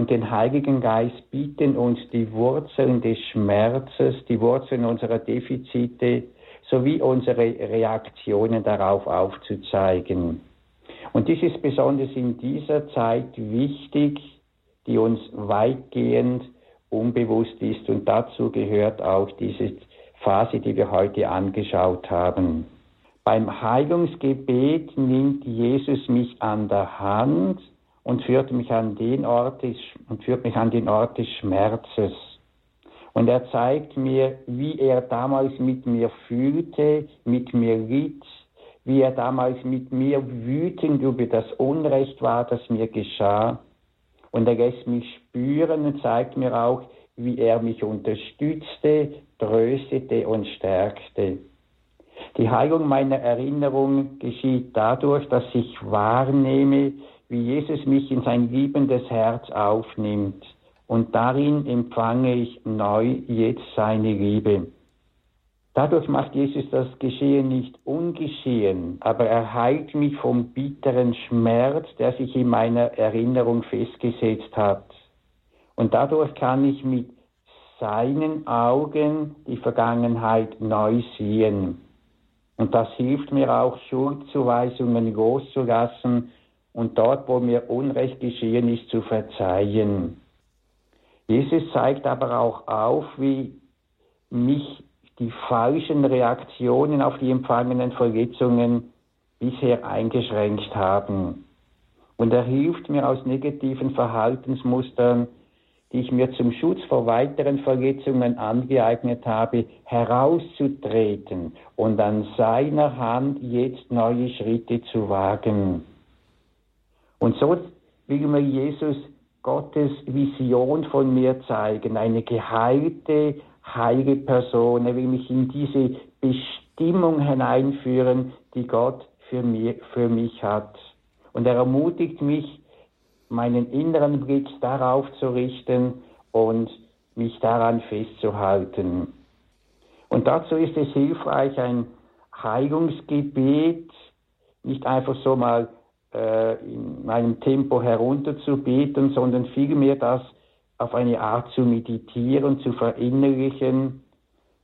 und den Heiligen Geist bitten uns die Wurzeln des Schmerzes, die Wurzeln unserer Defizite sowie unsere Reaktionen darauf aufzuzeigen. Und dies ist besonders in dieser Zeit wichtig, die uns weitgehend unbewusst ist. Und dazu gehört auch diese Phase, die wir heute angeschaut haben. Beim Heilungsgebet nimmt Jesus mich an der Hand und führt mich an den Ort des, und führt mich an den Ort des Schmerzes. Und er zeigt mir, wie er damals mit mir fühlte, mit mir litt, wie er damals mit mir wütend über das Unrecht war, das mir geschah. Und er lässt mich spüren und zeigt mir auch, wie er mich unterstützte, tröstete und stärkte. Die Heilung meiner Erinnerung geschieht dadurch, dass ich wahrnehme, wie Jesus mich in sein liebendes Herz aufnimmt. Und darin empfange ich neu jetzt seine Liebe. Dadurch macht Jesus das Geschehen nicht ungeschehen, aber er heilt mich vom bitteren Schmerz, der sich in meiner Erinnerung festgesetzt hat. Und dadurch kann ich mit seinen Augen die Vergangenheit neu sehen. Und das hilft mir auch, Schuldzuweisungen loszulassen und dort, wo mir Unrecht geschehen ist, zu verzeihen. Jesus zeigt aber auch auf, wie mich die falschen Reaktionen auf die empfangenen Verletzungen bisher eingeschränkt haben. Und er hilft mir aus negativen Verhaltensmustern, die ich mir zum Schutz vor weiteren Verletzungen angeeignet habe, herauszutreten und an seiner Hand jetzt neue Schritte zu wagen. Und so will mir Jesus Gottes Vision von mir zeigen, eine geheilte, heilige Person. Er will mich in diese Bestimmung hineinführen, die Gott für, mir, für mich hat. Und er ermutigt mich, meinen inneren Blick darauf zu richten und mich daran festzuhalten. Und dazu ist es hilfreich, ein Heilungsgebet nicht einfach so mal äh, in einem Tempo herunterzubeten, sondern vielmehr das auf eine Art zu meditieren, zu verinnerlichen.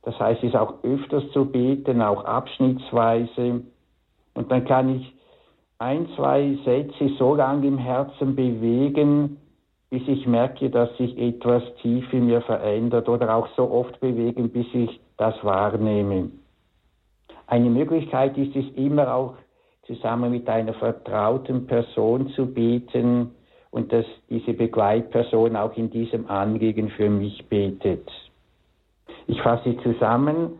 Das heißt, es auch öfters zu beten, auch abschnittsweise. Und dann kann ich ein, zwei Sätze so lange im Herzen bewegen, bis ich merke, dass sich etwas tief in mir verändert oder auch so oft bewegen, bis ich das wahrnehme. Eine Möglichkeit ist es immer auch zusammen mit einer vertrauten Person zu beten und dass diese Begleitperson auch in diesem Anliegen für mich betet. Ich fasse zusammen,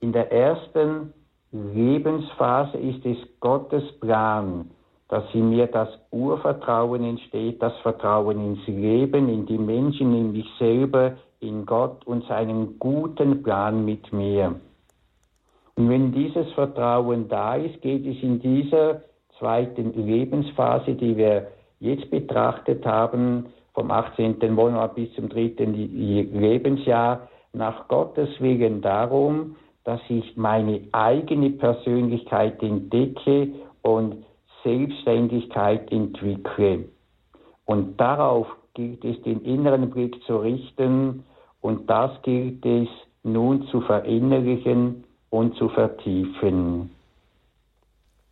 in der ersten Lebensphase ist es Gottes Plan, dass in mir das Urvertrauen entsteht, das Vertrauen ins Leben, in die Menschen, in mich selber, in Gott und seinen guten Plan mit mir. Und wenn dieses Vertrauen da ist, geht es in dieser zweiten Lebensphase, die wir jetzt betrachtet haben, vom 18. Monat bis zum dritten Lebensjahr, nach Gottes Willen darum, dass ich meine eigene Persönlichkeit entdecke und Selbstständigkeit entwickle. Und darauf gilt es, den inneren Blick zu richten und das gilt es nun zu verinnerlichen und zu vertiefen.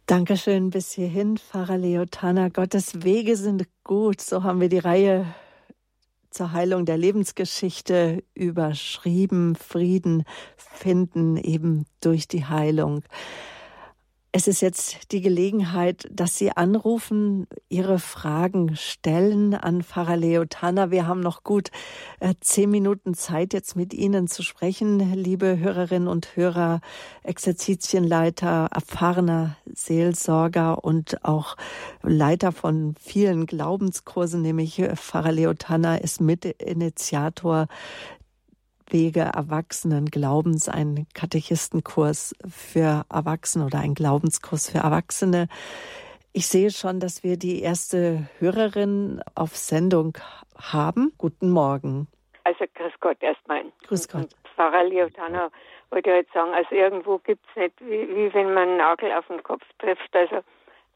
Dankeschön bis hierhin, Pfarrer Leotana. Gottes Wege sind gut. So haben wir die Reihe zur Heilung der Lebensgeschichte überschrieben. Frieden finden eben durch die Heilung. Es ist jetzt die Gelegenheit, dass Sie anrufen, Ihre Fragen stellen an Pfarrer Leotana. Wir haben noch gut äh, zehn Minuten Zeit, jetzt mit Ihnen zu sprechen, liebe Hörerinnen und Hörer, Exerzitienleiter, erfahrener Seelsorger und auch Leiter von vielen Glaubenskursen, nämlich Pfarrer Leotana ist Mitinitiator Wege Erwachsenen Glaubens, ein Katechistenkurs für Erwachsene oder ein Glaubenskurs für Erwachsene. Ich sehe schon, dass wir die erste Hörerin auf Sendung haben. Guten Morgen. Also grüß Gott erstmal. Grüß Gott. Pfarrer Liotana wollte ich jetzt sagen, also irgendwo gibt es nicht, wie, wie wenn man einen Nagel auf den Kopf trifft. Also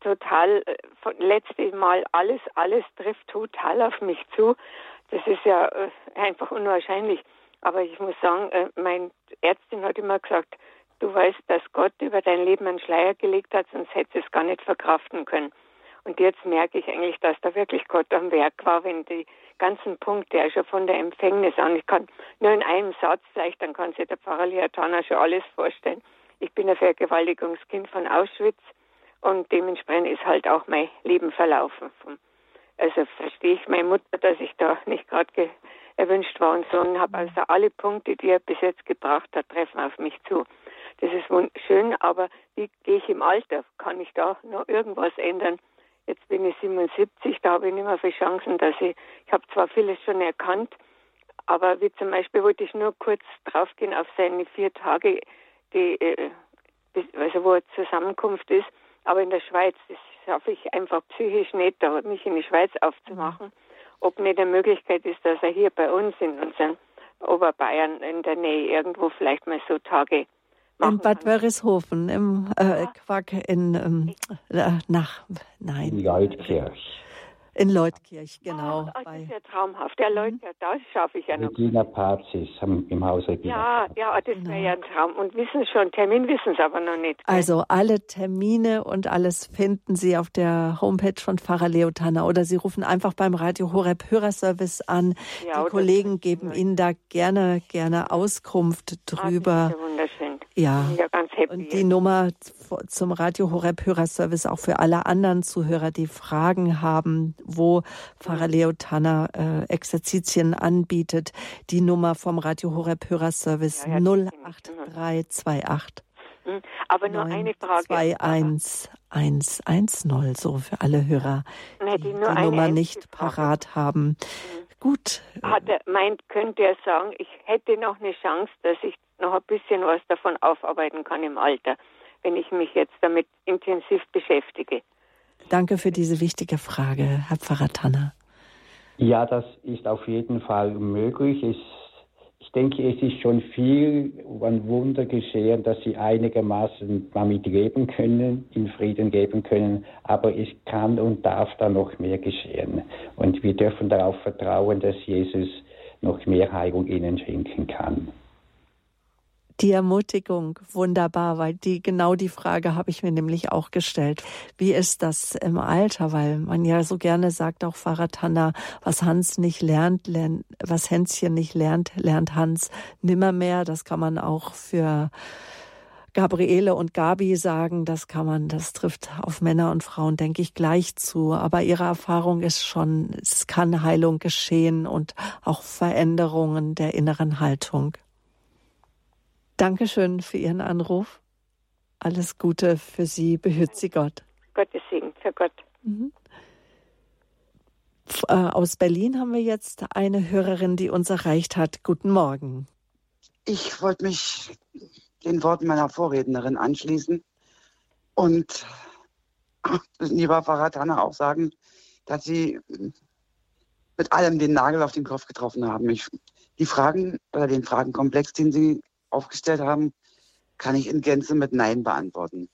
total, äh, von letztes Mal alles, alles trifft total auf mich zu. Das ist ja äh, einfach unwahrscheinlich. Aber ich muss sagen, äh, meine Ärztin hat immer gesagt, du weißt, dass Gott über dein Leben einen Schleier gelegt hat, sonst hättest du es gar nicht verkraften können. Und jetzt merke ich eigentlich, dass da wirklich Gott am Werk war, wenn die ganzen Punkte, also von der Empfängnis an, ich kann nur in einem Satz vielleicht, dann kann sich der Pfarrer Liatana schon alles vorstellen. Ich bin ein Vergewaltigungskind von Auschwitz und dementsprechend ist halt auch mein Leben verlaufen. Also verstehe ich meine Mutter, dass ich da nicht gerade erwünscht war und so und habe also alle Punkte, die er bis jetzt gebracht hat, treffen auf mich zu. Das ist schön, aber wie gehe ich im Alter? Kann ich da noch irgendwas ändern? Jetzt bin ich 77, da habe ich nicht mehr viele Chancen, dass ich, ich habe zwar vieles schon erkannt, aber wie zum Beispiel wollte ich nur kurz draufgehen auf seine vier Tage, die, äh, also wo Zusammenkunft ist, aber in der Schweiz, das schaffe ich einfach psychisch nicht, da mich in die Schweiz aufzumachen. Mhm ob nicht eine Möglichkeit ist, dass er hier bei uns in unseren Oberbayern in der Nähe irgendwo vielleicht mal so Tage in Bad Wörishofen, im äh, Quack in ähm, äh, nach nein. In. In Leutkirch, genau. Oh, das ist ja traumhaft. Der Leutkirch, das schaffe ich ja noch. Regina Pazis im Haus Regina. Ja, ja, das wäre ja ein Traum. Und wissen schon, Termin wissen sie aber noch nicht. Also alle Termine und alles finden Sie auf der Homepage von Pfarrer Leotana oder Sie rufen einfach beim Radio Horeb Hörerservice an. Ja, Die Kollegen geben Ihnen da gerne, gerne Auskunft drüber. Ah, das ist ja wunderschön. Ja. ja ganz happy. Und die Nummer zum Radio Horeb Hörerservice auch für alle anderen Zuhörer, die Fragen haben, wo Pfarrer Leo Tanner äh, Exerzitien anbietet. Die Nummer vom Radio Horeb Hörerservice ja, ja, 08328. Hm, aber nur 9, eine Frage. 21110, so für alle Hörer, die die, die Nummer nicht parat haben. Mhm. Gut. Hat er meint, könnte er sagen, ich hätte noch eine Chance, dass ich noch ein bisschen was davon aufarbeiten kann im Alter, wenn ich mich jetzt damit intensiv beschäftige. Danke für diese wichtige Frage, Herr Pfarrer Tanner. Ja, das ist auf jeden Fall möglich. Es, denke, es ist schon viel ein Wunder geschehen, dass sie einigermaßen damit leben können, in Frieden geben können. Aber es kann und darf da noch mehr geschehen. Und wir dürfen darauf vertrauen, dass Jesus noch mehr Heilung ihnen schenken kann. Die Ermutigung, wunderbar, weil die genau die Frage habe ich mir nämlich auch gestellt. Wie ist das im Alter? Weil man ja so gerne sagt, auch Pfarrer Tanner, was Hans nicht lernt, lernt, was Hänschen nicht lernt, lernt Hans nimmermehr. Das kann man auch für Gabriele und Gabi sagen, das kann man, das trifft auf Männer und Frauen, denke ich, gleich zu. Aber ihre Erfahrung ist schon, es kann Heilung geschehen und auch Veränderungen der inneren Haltung. Dankeschön für Ihren Anruf. Alles Gute für Sie. Behüt Sie Gott. Gottes Segen für Gott. Mhm. Äh, aus Berlin haben wir jetzt eine Hörerin, die uns erreicht hat. Guten Morgen. Ich wollte mich den Worten meiner Vorrednerin anschließen und lieber Farad Hanna auch sagen, dass Sie mit allem den Nagel auf den Kopf getroffen haben. Ich, die Fragen oder den Fragenkomplex, den Sie aufgestellt haben, kann ich in Gänze mit Nein beantworten.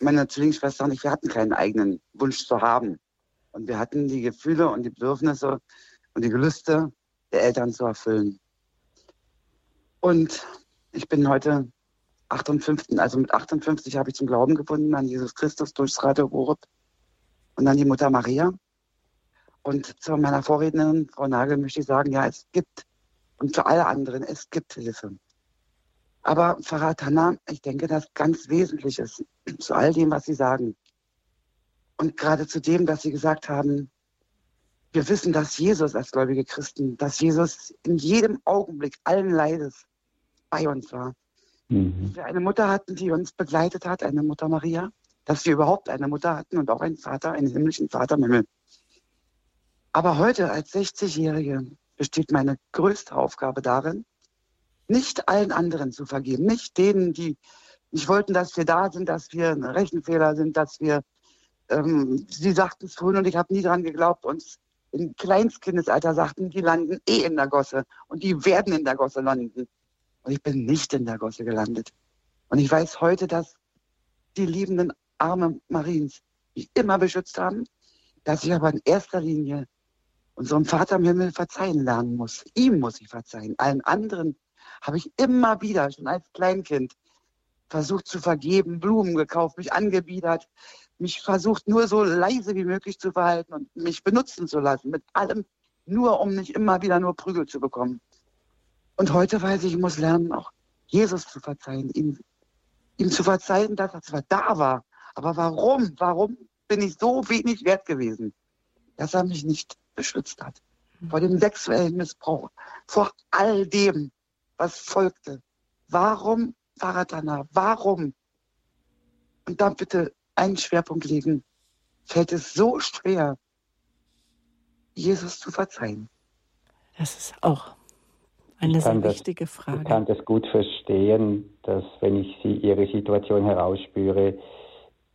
Meine Zwillingsschwester und ich, wir hatten keinen eigenen Wunsch zu haben. Und wir hatten die Gefühle und die Bedürfnisse und die Gelüste der Eltern zu erfüllen. Und ich bin heute 58, also mit 58 habe ich zum Glauben gefunden an Jesus Christus durchs Radio Horeb und an die Mutter Maria. Und zu meiner Vorrednerin, Frau Nagel, möchte ich sagen, ja, es gibt, und für alle anderen, es gibt Hilfe. Aber Pfarrer Tanner, ich denke, das ganz wesentlich ist zu all dem, was Sie sagen. Und gerade zu dem, dass Sie gesagt haben, wir wissen, dass Jesus als gläubige Christen, dass Jesus in jedem Augenblick allen Leides bei uns war. Mhm. Dass wir eine Mutter hatten, die uns begleitet hat, eine Mutter Maria, dass wir überhaupt eine Mutter hatten und auch einen Vater, einen himmlischen Vater im Himmel. Aber heute als 60-Jährige besteht meine größte Aufgabe darin, nicht allen anderen zu vergeben, nicht denen, die nicht wollten, dass wir da sind, dass wir ein Rechenfehler sind, dass wir, ähm, sie sagten es vorhin und ich habe nie dran geglaubt, uns im Kleinskindesalter sagten, die landen eh in der Gosse und die werden in der Gosse landen. Und ich bin nicht in der Gosse gelandet. Und ich weiß heute, dass die liebenden Arme Mariens mich immer beschützt haben, dass ich aber in erster Linie unserem Vater im Himmel verzeihen lernen muss. Ihm muss ich verzeihen. Allen anderen habe ich immer wieder, schon als Kleinkind, versucht zu vergeben, Blumen gekauft, mich angebiedert, mich versucht nur so leise wie möglich zu verhalten und mich benutzen zu lassen mit allem, nur um nicht immer wieder nur Prügel zu bekommen. Und heute weiß ich, ich muss lernen, auch Jesus zu verzeihen, ihm, ihm zu verzeihen, dass er zwar da war, aber warum, warum bin ich so wenig wert gewesen, dass er mich nicht beschützt hat vor dem sexuellen Missbrauch, vor all dem, was folgte. Warum, Faratana, warum? Und dann bitte einen Schwerpunkt legen, fällt es so schwer, Jesus zu verzeihen? Das ist auch eine sehr wichtige das, Frage. Ich kann das gut verstehen, dass wenn ich sie, ihre Situation herausspüre,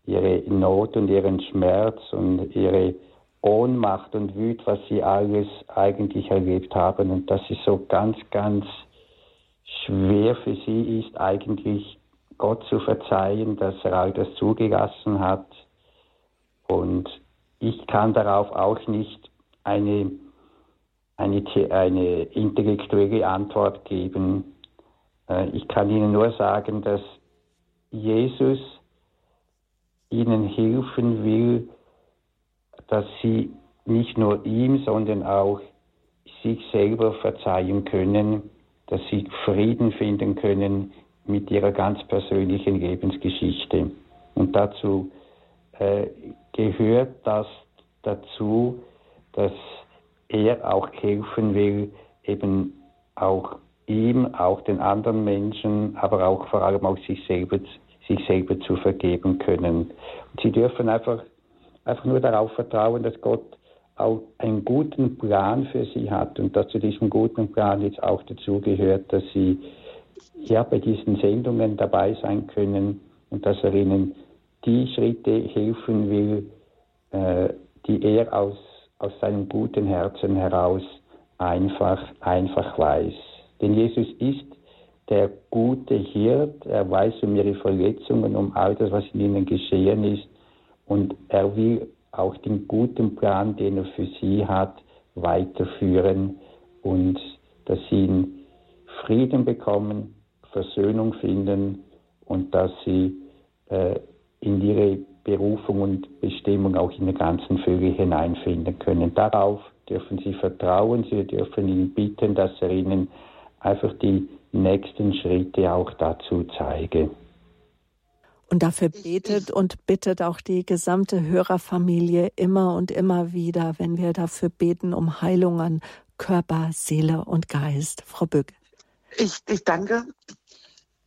ihre Not und ihren Schmerz und ihre Ohnmacht und Wut, was sie alles eigentlich erlebt haben und dass es so ganz, ganz schwer für sie ist, eigentlich Gott zu verzeihen, dass er all das zugelassen hat. Und ich kann darauf auch nicht eine, eine, eine intellektuelle Antwort geben. Äh, ich kann Ihnen nur sagen, dass Jesus Ihnen helfen will, dass Sie nicht nur ihm, sondern auch sich selber verzeihen können, dass Sie Frieden finden können mit ihrer ganz persönlichen Lebensgeschichte. Und dazu äh, gehört das dazu, dass er auch helfen will, eben auch ihm, auch den anderen Menschen, aber auch vor allem auch sich selber, sich selber zu vergeben können. Und sie dürfen einfach, einfach nur darauf vertrauen, dass Gott auch einen guten Plan für sie hat und dass zu diesem guten Plan jetzt auch dazu gehört, dass sie ja bei diesen Sendungen dabei sein können und dass er ihnen die Schritte helfen will, äh, die er aus, aus seinem guten Herzen heraus einfach, einfach weiß. Denn Jesus ist der gute Hirt, er weiß um ihre Verletzungen, um all das, was in ihnen geschehen ist und er will auch den guten Plan, den er für sie hat, weiterführen und dass sie Frieden bekommen, Versöhnung finden und dass sie äh, in ihre Berufung und Bestimmung auch in der ganzen Fülle hineinfinden können. Darauf dürfen sie vertrauen, sie dürfen ihn bitten, dass er ihnen einfach die nächsten Schritte auch dazu zeige. Und dafür betet und bittet auch die gesamte Hörerfamilie immer und immer wieder, wenn wir dafür beten, um Heilung an Körper, Seele und Geist. Frau Böck. Ich, ich danke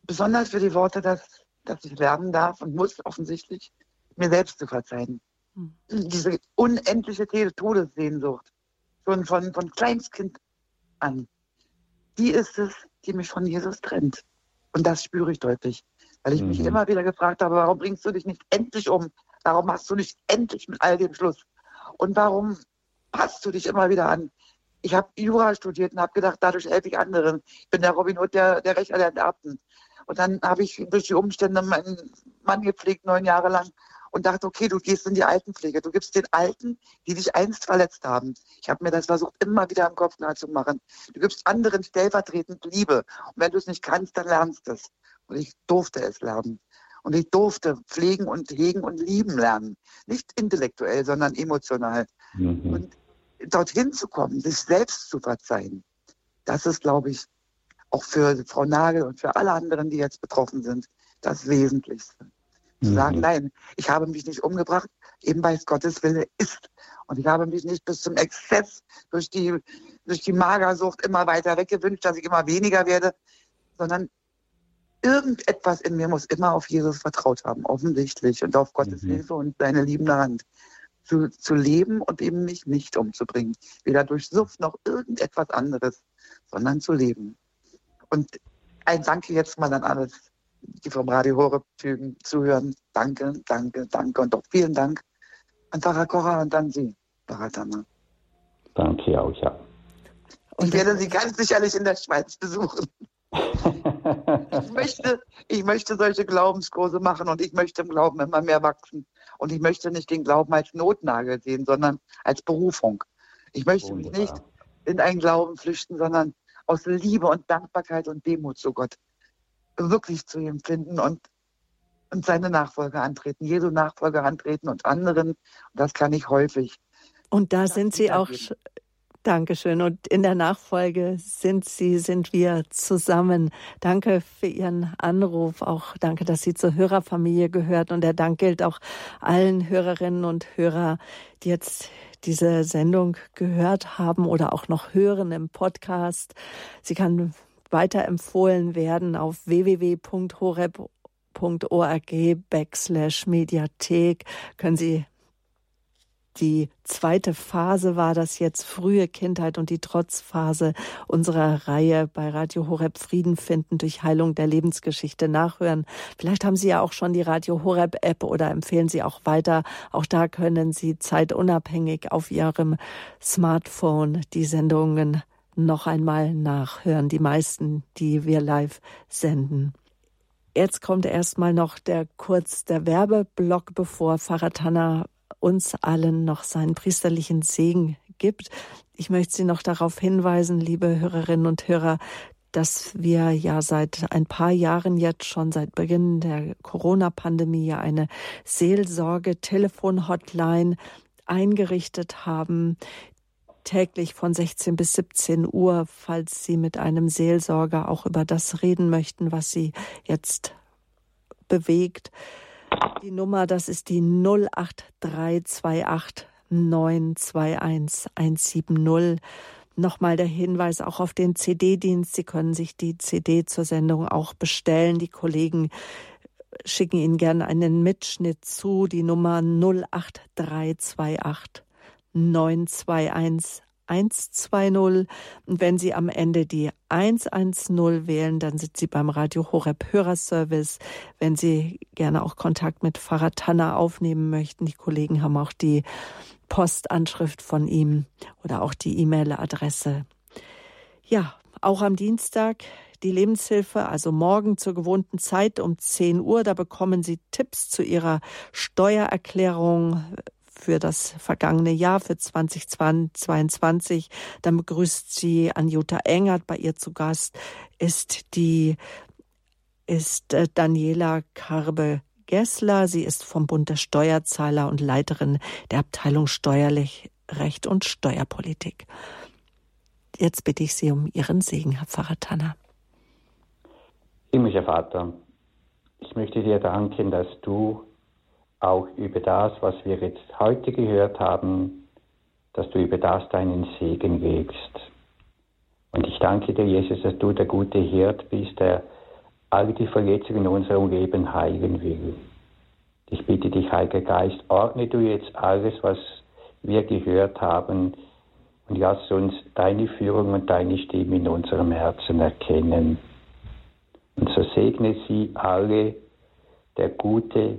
besonders für die Worte, dass, dass ich lernen darf und muss offensichtlich, mir selbst zu verzeihen. Hm. Diese unendliche Todessehnsucht, schon von, von Kleinstkind an, die ist es, die mich von Jesus trennt. Und das spüre ich deutlich, weil ich mhm. mich immer wieder gefragt habe, warum bringst du dich nicht endlich um? Warum machst du nicht endlich mit all dem Schluss? Und warum passt du dich immer wieder an? Ich habe Jura studiert und habe gedacht, dadurch helfe ich anderen. Ich bin der Robin Hood der, der Rächer der Enterbten. Und dann habe ich durch die Umstände meinen Mann gepflegt, neun Jahre lang, und dachte, okay, du gehst in die Altenpflege. Du gibst den Alten, die dich einst verletzt haben. Ich habe mir das versucht, immer wieder im Kopf nahe zu machen. Du gibst anderen stellvertretend Liebe. Und wenn du es nicht kannst, dann lernst du es. Und ich durfte es lernen. Und ich durfte pflegen und hegen und lieben lernen. Nicht intellektuell, sondern emotional. Mhm. Und dorthin zu kommen, sich selbst zu verzeihen, das ist, glaube ich, auch für Frau Nagel und für alle anderen, die jetzt betroffen sind, das Wesentlichste. Zu mhm. sagen, nein, ich habe mich nicht umgebracht, eben weil es Gottes Wille ist. Und ich habe mich nicht bis zum Exzess durch die, durch die Magersucht immer weiter weggewünscht, dass ich immer weniger werde, sondern irgendetwas in mir muss immer auf Jesus vertraut haben, offensichtlich, und auf Gottes mhm. Hilfe und seine liebende Hand. Zu, zu leben und eben mich nicht umzubringen. Weder durch Sucht noch irgendetwas anderes, sondern zu leben. Und ein Danke jetzt mal an alle, die vom Radio Horeb zuhören. Danke, danke, danke und auch vielen Dank an Tara Kocha und an Sie, Baratana. Danke auch, ja. Und ich werde Sie ganz sicherlich in der Schweiz besuchen ich, möchte, ich möchte solche Glaubenskurse machen und ich möchte im Glauben immer mehr wachsen. Und ich möchte nicht den Glauben als Notnagel sehen, sondern als Berufung. Ich möchte Wunderbar. mich nicht in einen Glauben flüchten, sondern aus Liebe und Dankbarkeit und Demut zu Gott wirklich zu ihm finden und, und seine Nachfolger antreten, Jesu Nachfolger antreten und anderen. Und das kann ich häufig. Und da sind Sie auch Dankeschön. Und in der Nachfolge sind Sie, sind wir zusammen. Danke für Ihren Anruf. Auch danke, dass Sie zur Hörerfamilie gehört. Und der Dank gilt auch allen Hörerinnen und Hörer, die jetzt diese Sendung gehört haben oder auch noch hören im Podcast. Sie kann weiterempfohlen werden auf www.horeb.org backslash Mediathek können Sie die zweite Phase war das jetzt frühe Kindheit und die Trotzphase unserer Reihe bei Radio Horeb Frieden finden durch Heilung der Lebensgeschichte nachhören. Vielleicht haben Sie ja auch schon die Radio Horeb App oder empfehlen Sie auch weiter. Auch da können Sie zeitunabhängig auf Ihrem Smartphone die Sendungen noch einmal nachhören. Die meisten, die wir live senden. Jetzt kommt erstmal noch der kurz der Werbeblock, bevor Tanner uns allen noch seinen priesterlichen Segen gibt. Ich möchte Sie noch darauf hinweisen, liebe Hörerinnen und Hörer, dass wir ja seit ein paar Jahren jetzt schon seit Beginn der Corona-Pandemie eine Seelsorge-Telefon-Hotline eingerichtet haben, täglich von 16 bis 17 Uhr, falls Sie mit einem Seelsorger auch über das reden möchten, was Sie jetzt bewegt. Die Nummer, das ist die 08328 921 170. Nochmal der Hinweis auch auf den CD-Dienst. Sie können sich die CD zur Sendung auch bestellen. Die Kollegen schicken Ihnen gerne einen Mitschnitt zu. Die Nummer 08328 921 120. Und wenn Sie am Ende die 110 wählen, dann sind Sie beim Radio Horeb Hörerservice. Wenn Sie gerne auch Kontakt mit Pfarrer Tanner aufnehmen möchten, die Kollegen haben auch die Postanschrift von ihm oder auch die E-Mail-Adresse. Ja, auch am Dienstag die Lebenshilfe, also morgen zur gewohnten Zeit um 10 Uhr. Da bekommen Sie Tipps zu Ihrer Steuererklärung, für das vergangene Jahr, für 2022. Dann begrüßt sie Anjuta Engert bei ihr zu Gast, ist die, ist äh, Daniela Karbe Gessler. Sie ist vom Bund der Steuerzahler und Leiterin der Abteilung Steuerlich Recht und Steuerpolitik. Jetzt bitte ich Sie um Ihren Segen, Herr Pfarrer Tanner. Himmlischer Vater, ich möchte dir danken, dass du auch über das, was wir jetzt heute gehört haben, dass du über das deinen Segen legst. Und ich danke dir, Jesus, dass du der gute Hirt bist, der alle die Verletzungen in unserem Leben heilen will. Ich bitte dich, Heiliger Geist, ordne du jetzt alles, was wir gehört haben, und lass uns deine Führung und deine Stimme in unserem Herzen erkennen. Und so segne sie alle, der gute,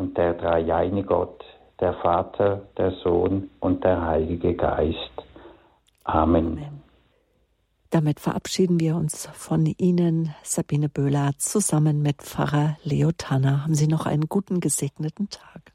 und der dreieine Gott, der Vater, der Sohn und der Heilige Geist. Amen. Amen. Damit verabschieden wir uns von Ihnen, Sabine Böhler, zusammen mit Pfarrer Leo Tanner. Haben Sie noch einen guten, gesegneten Tag.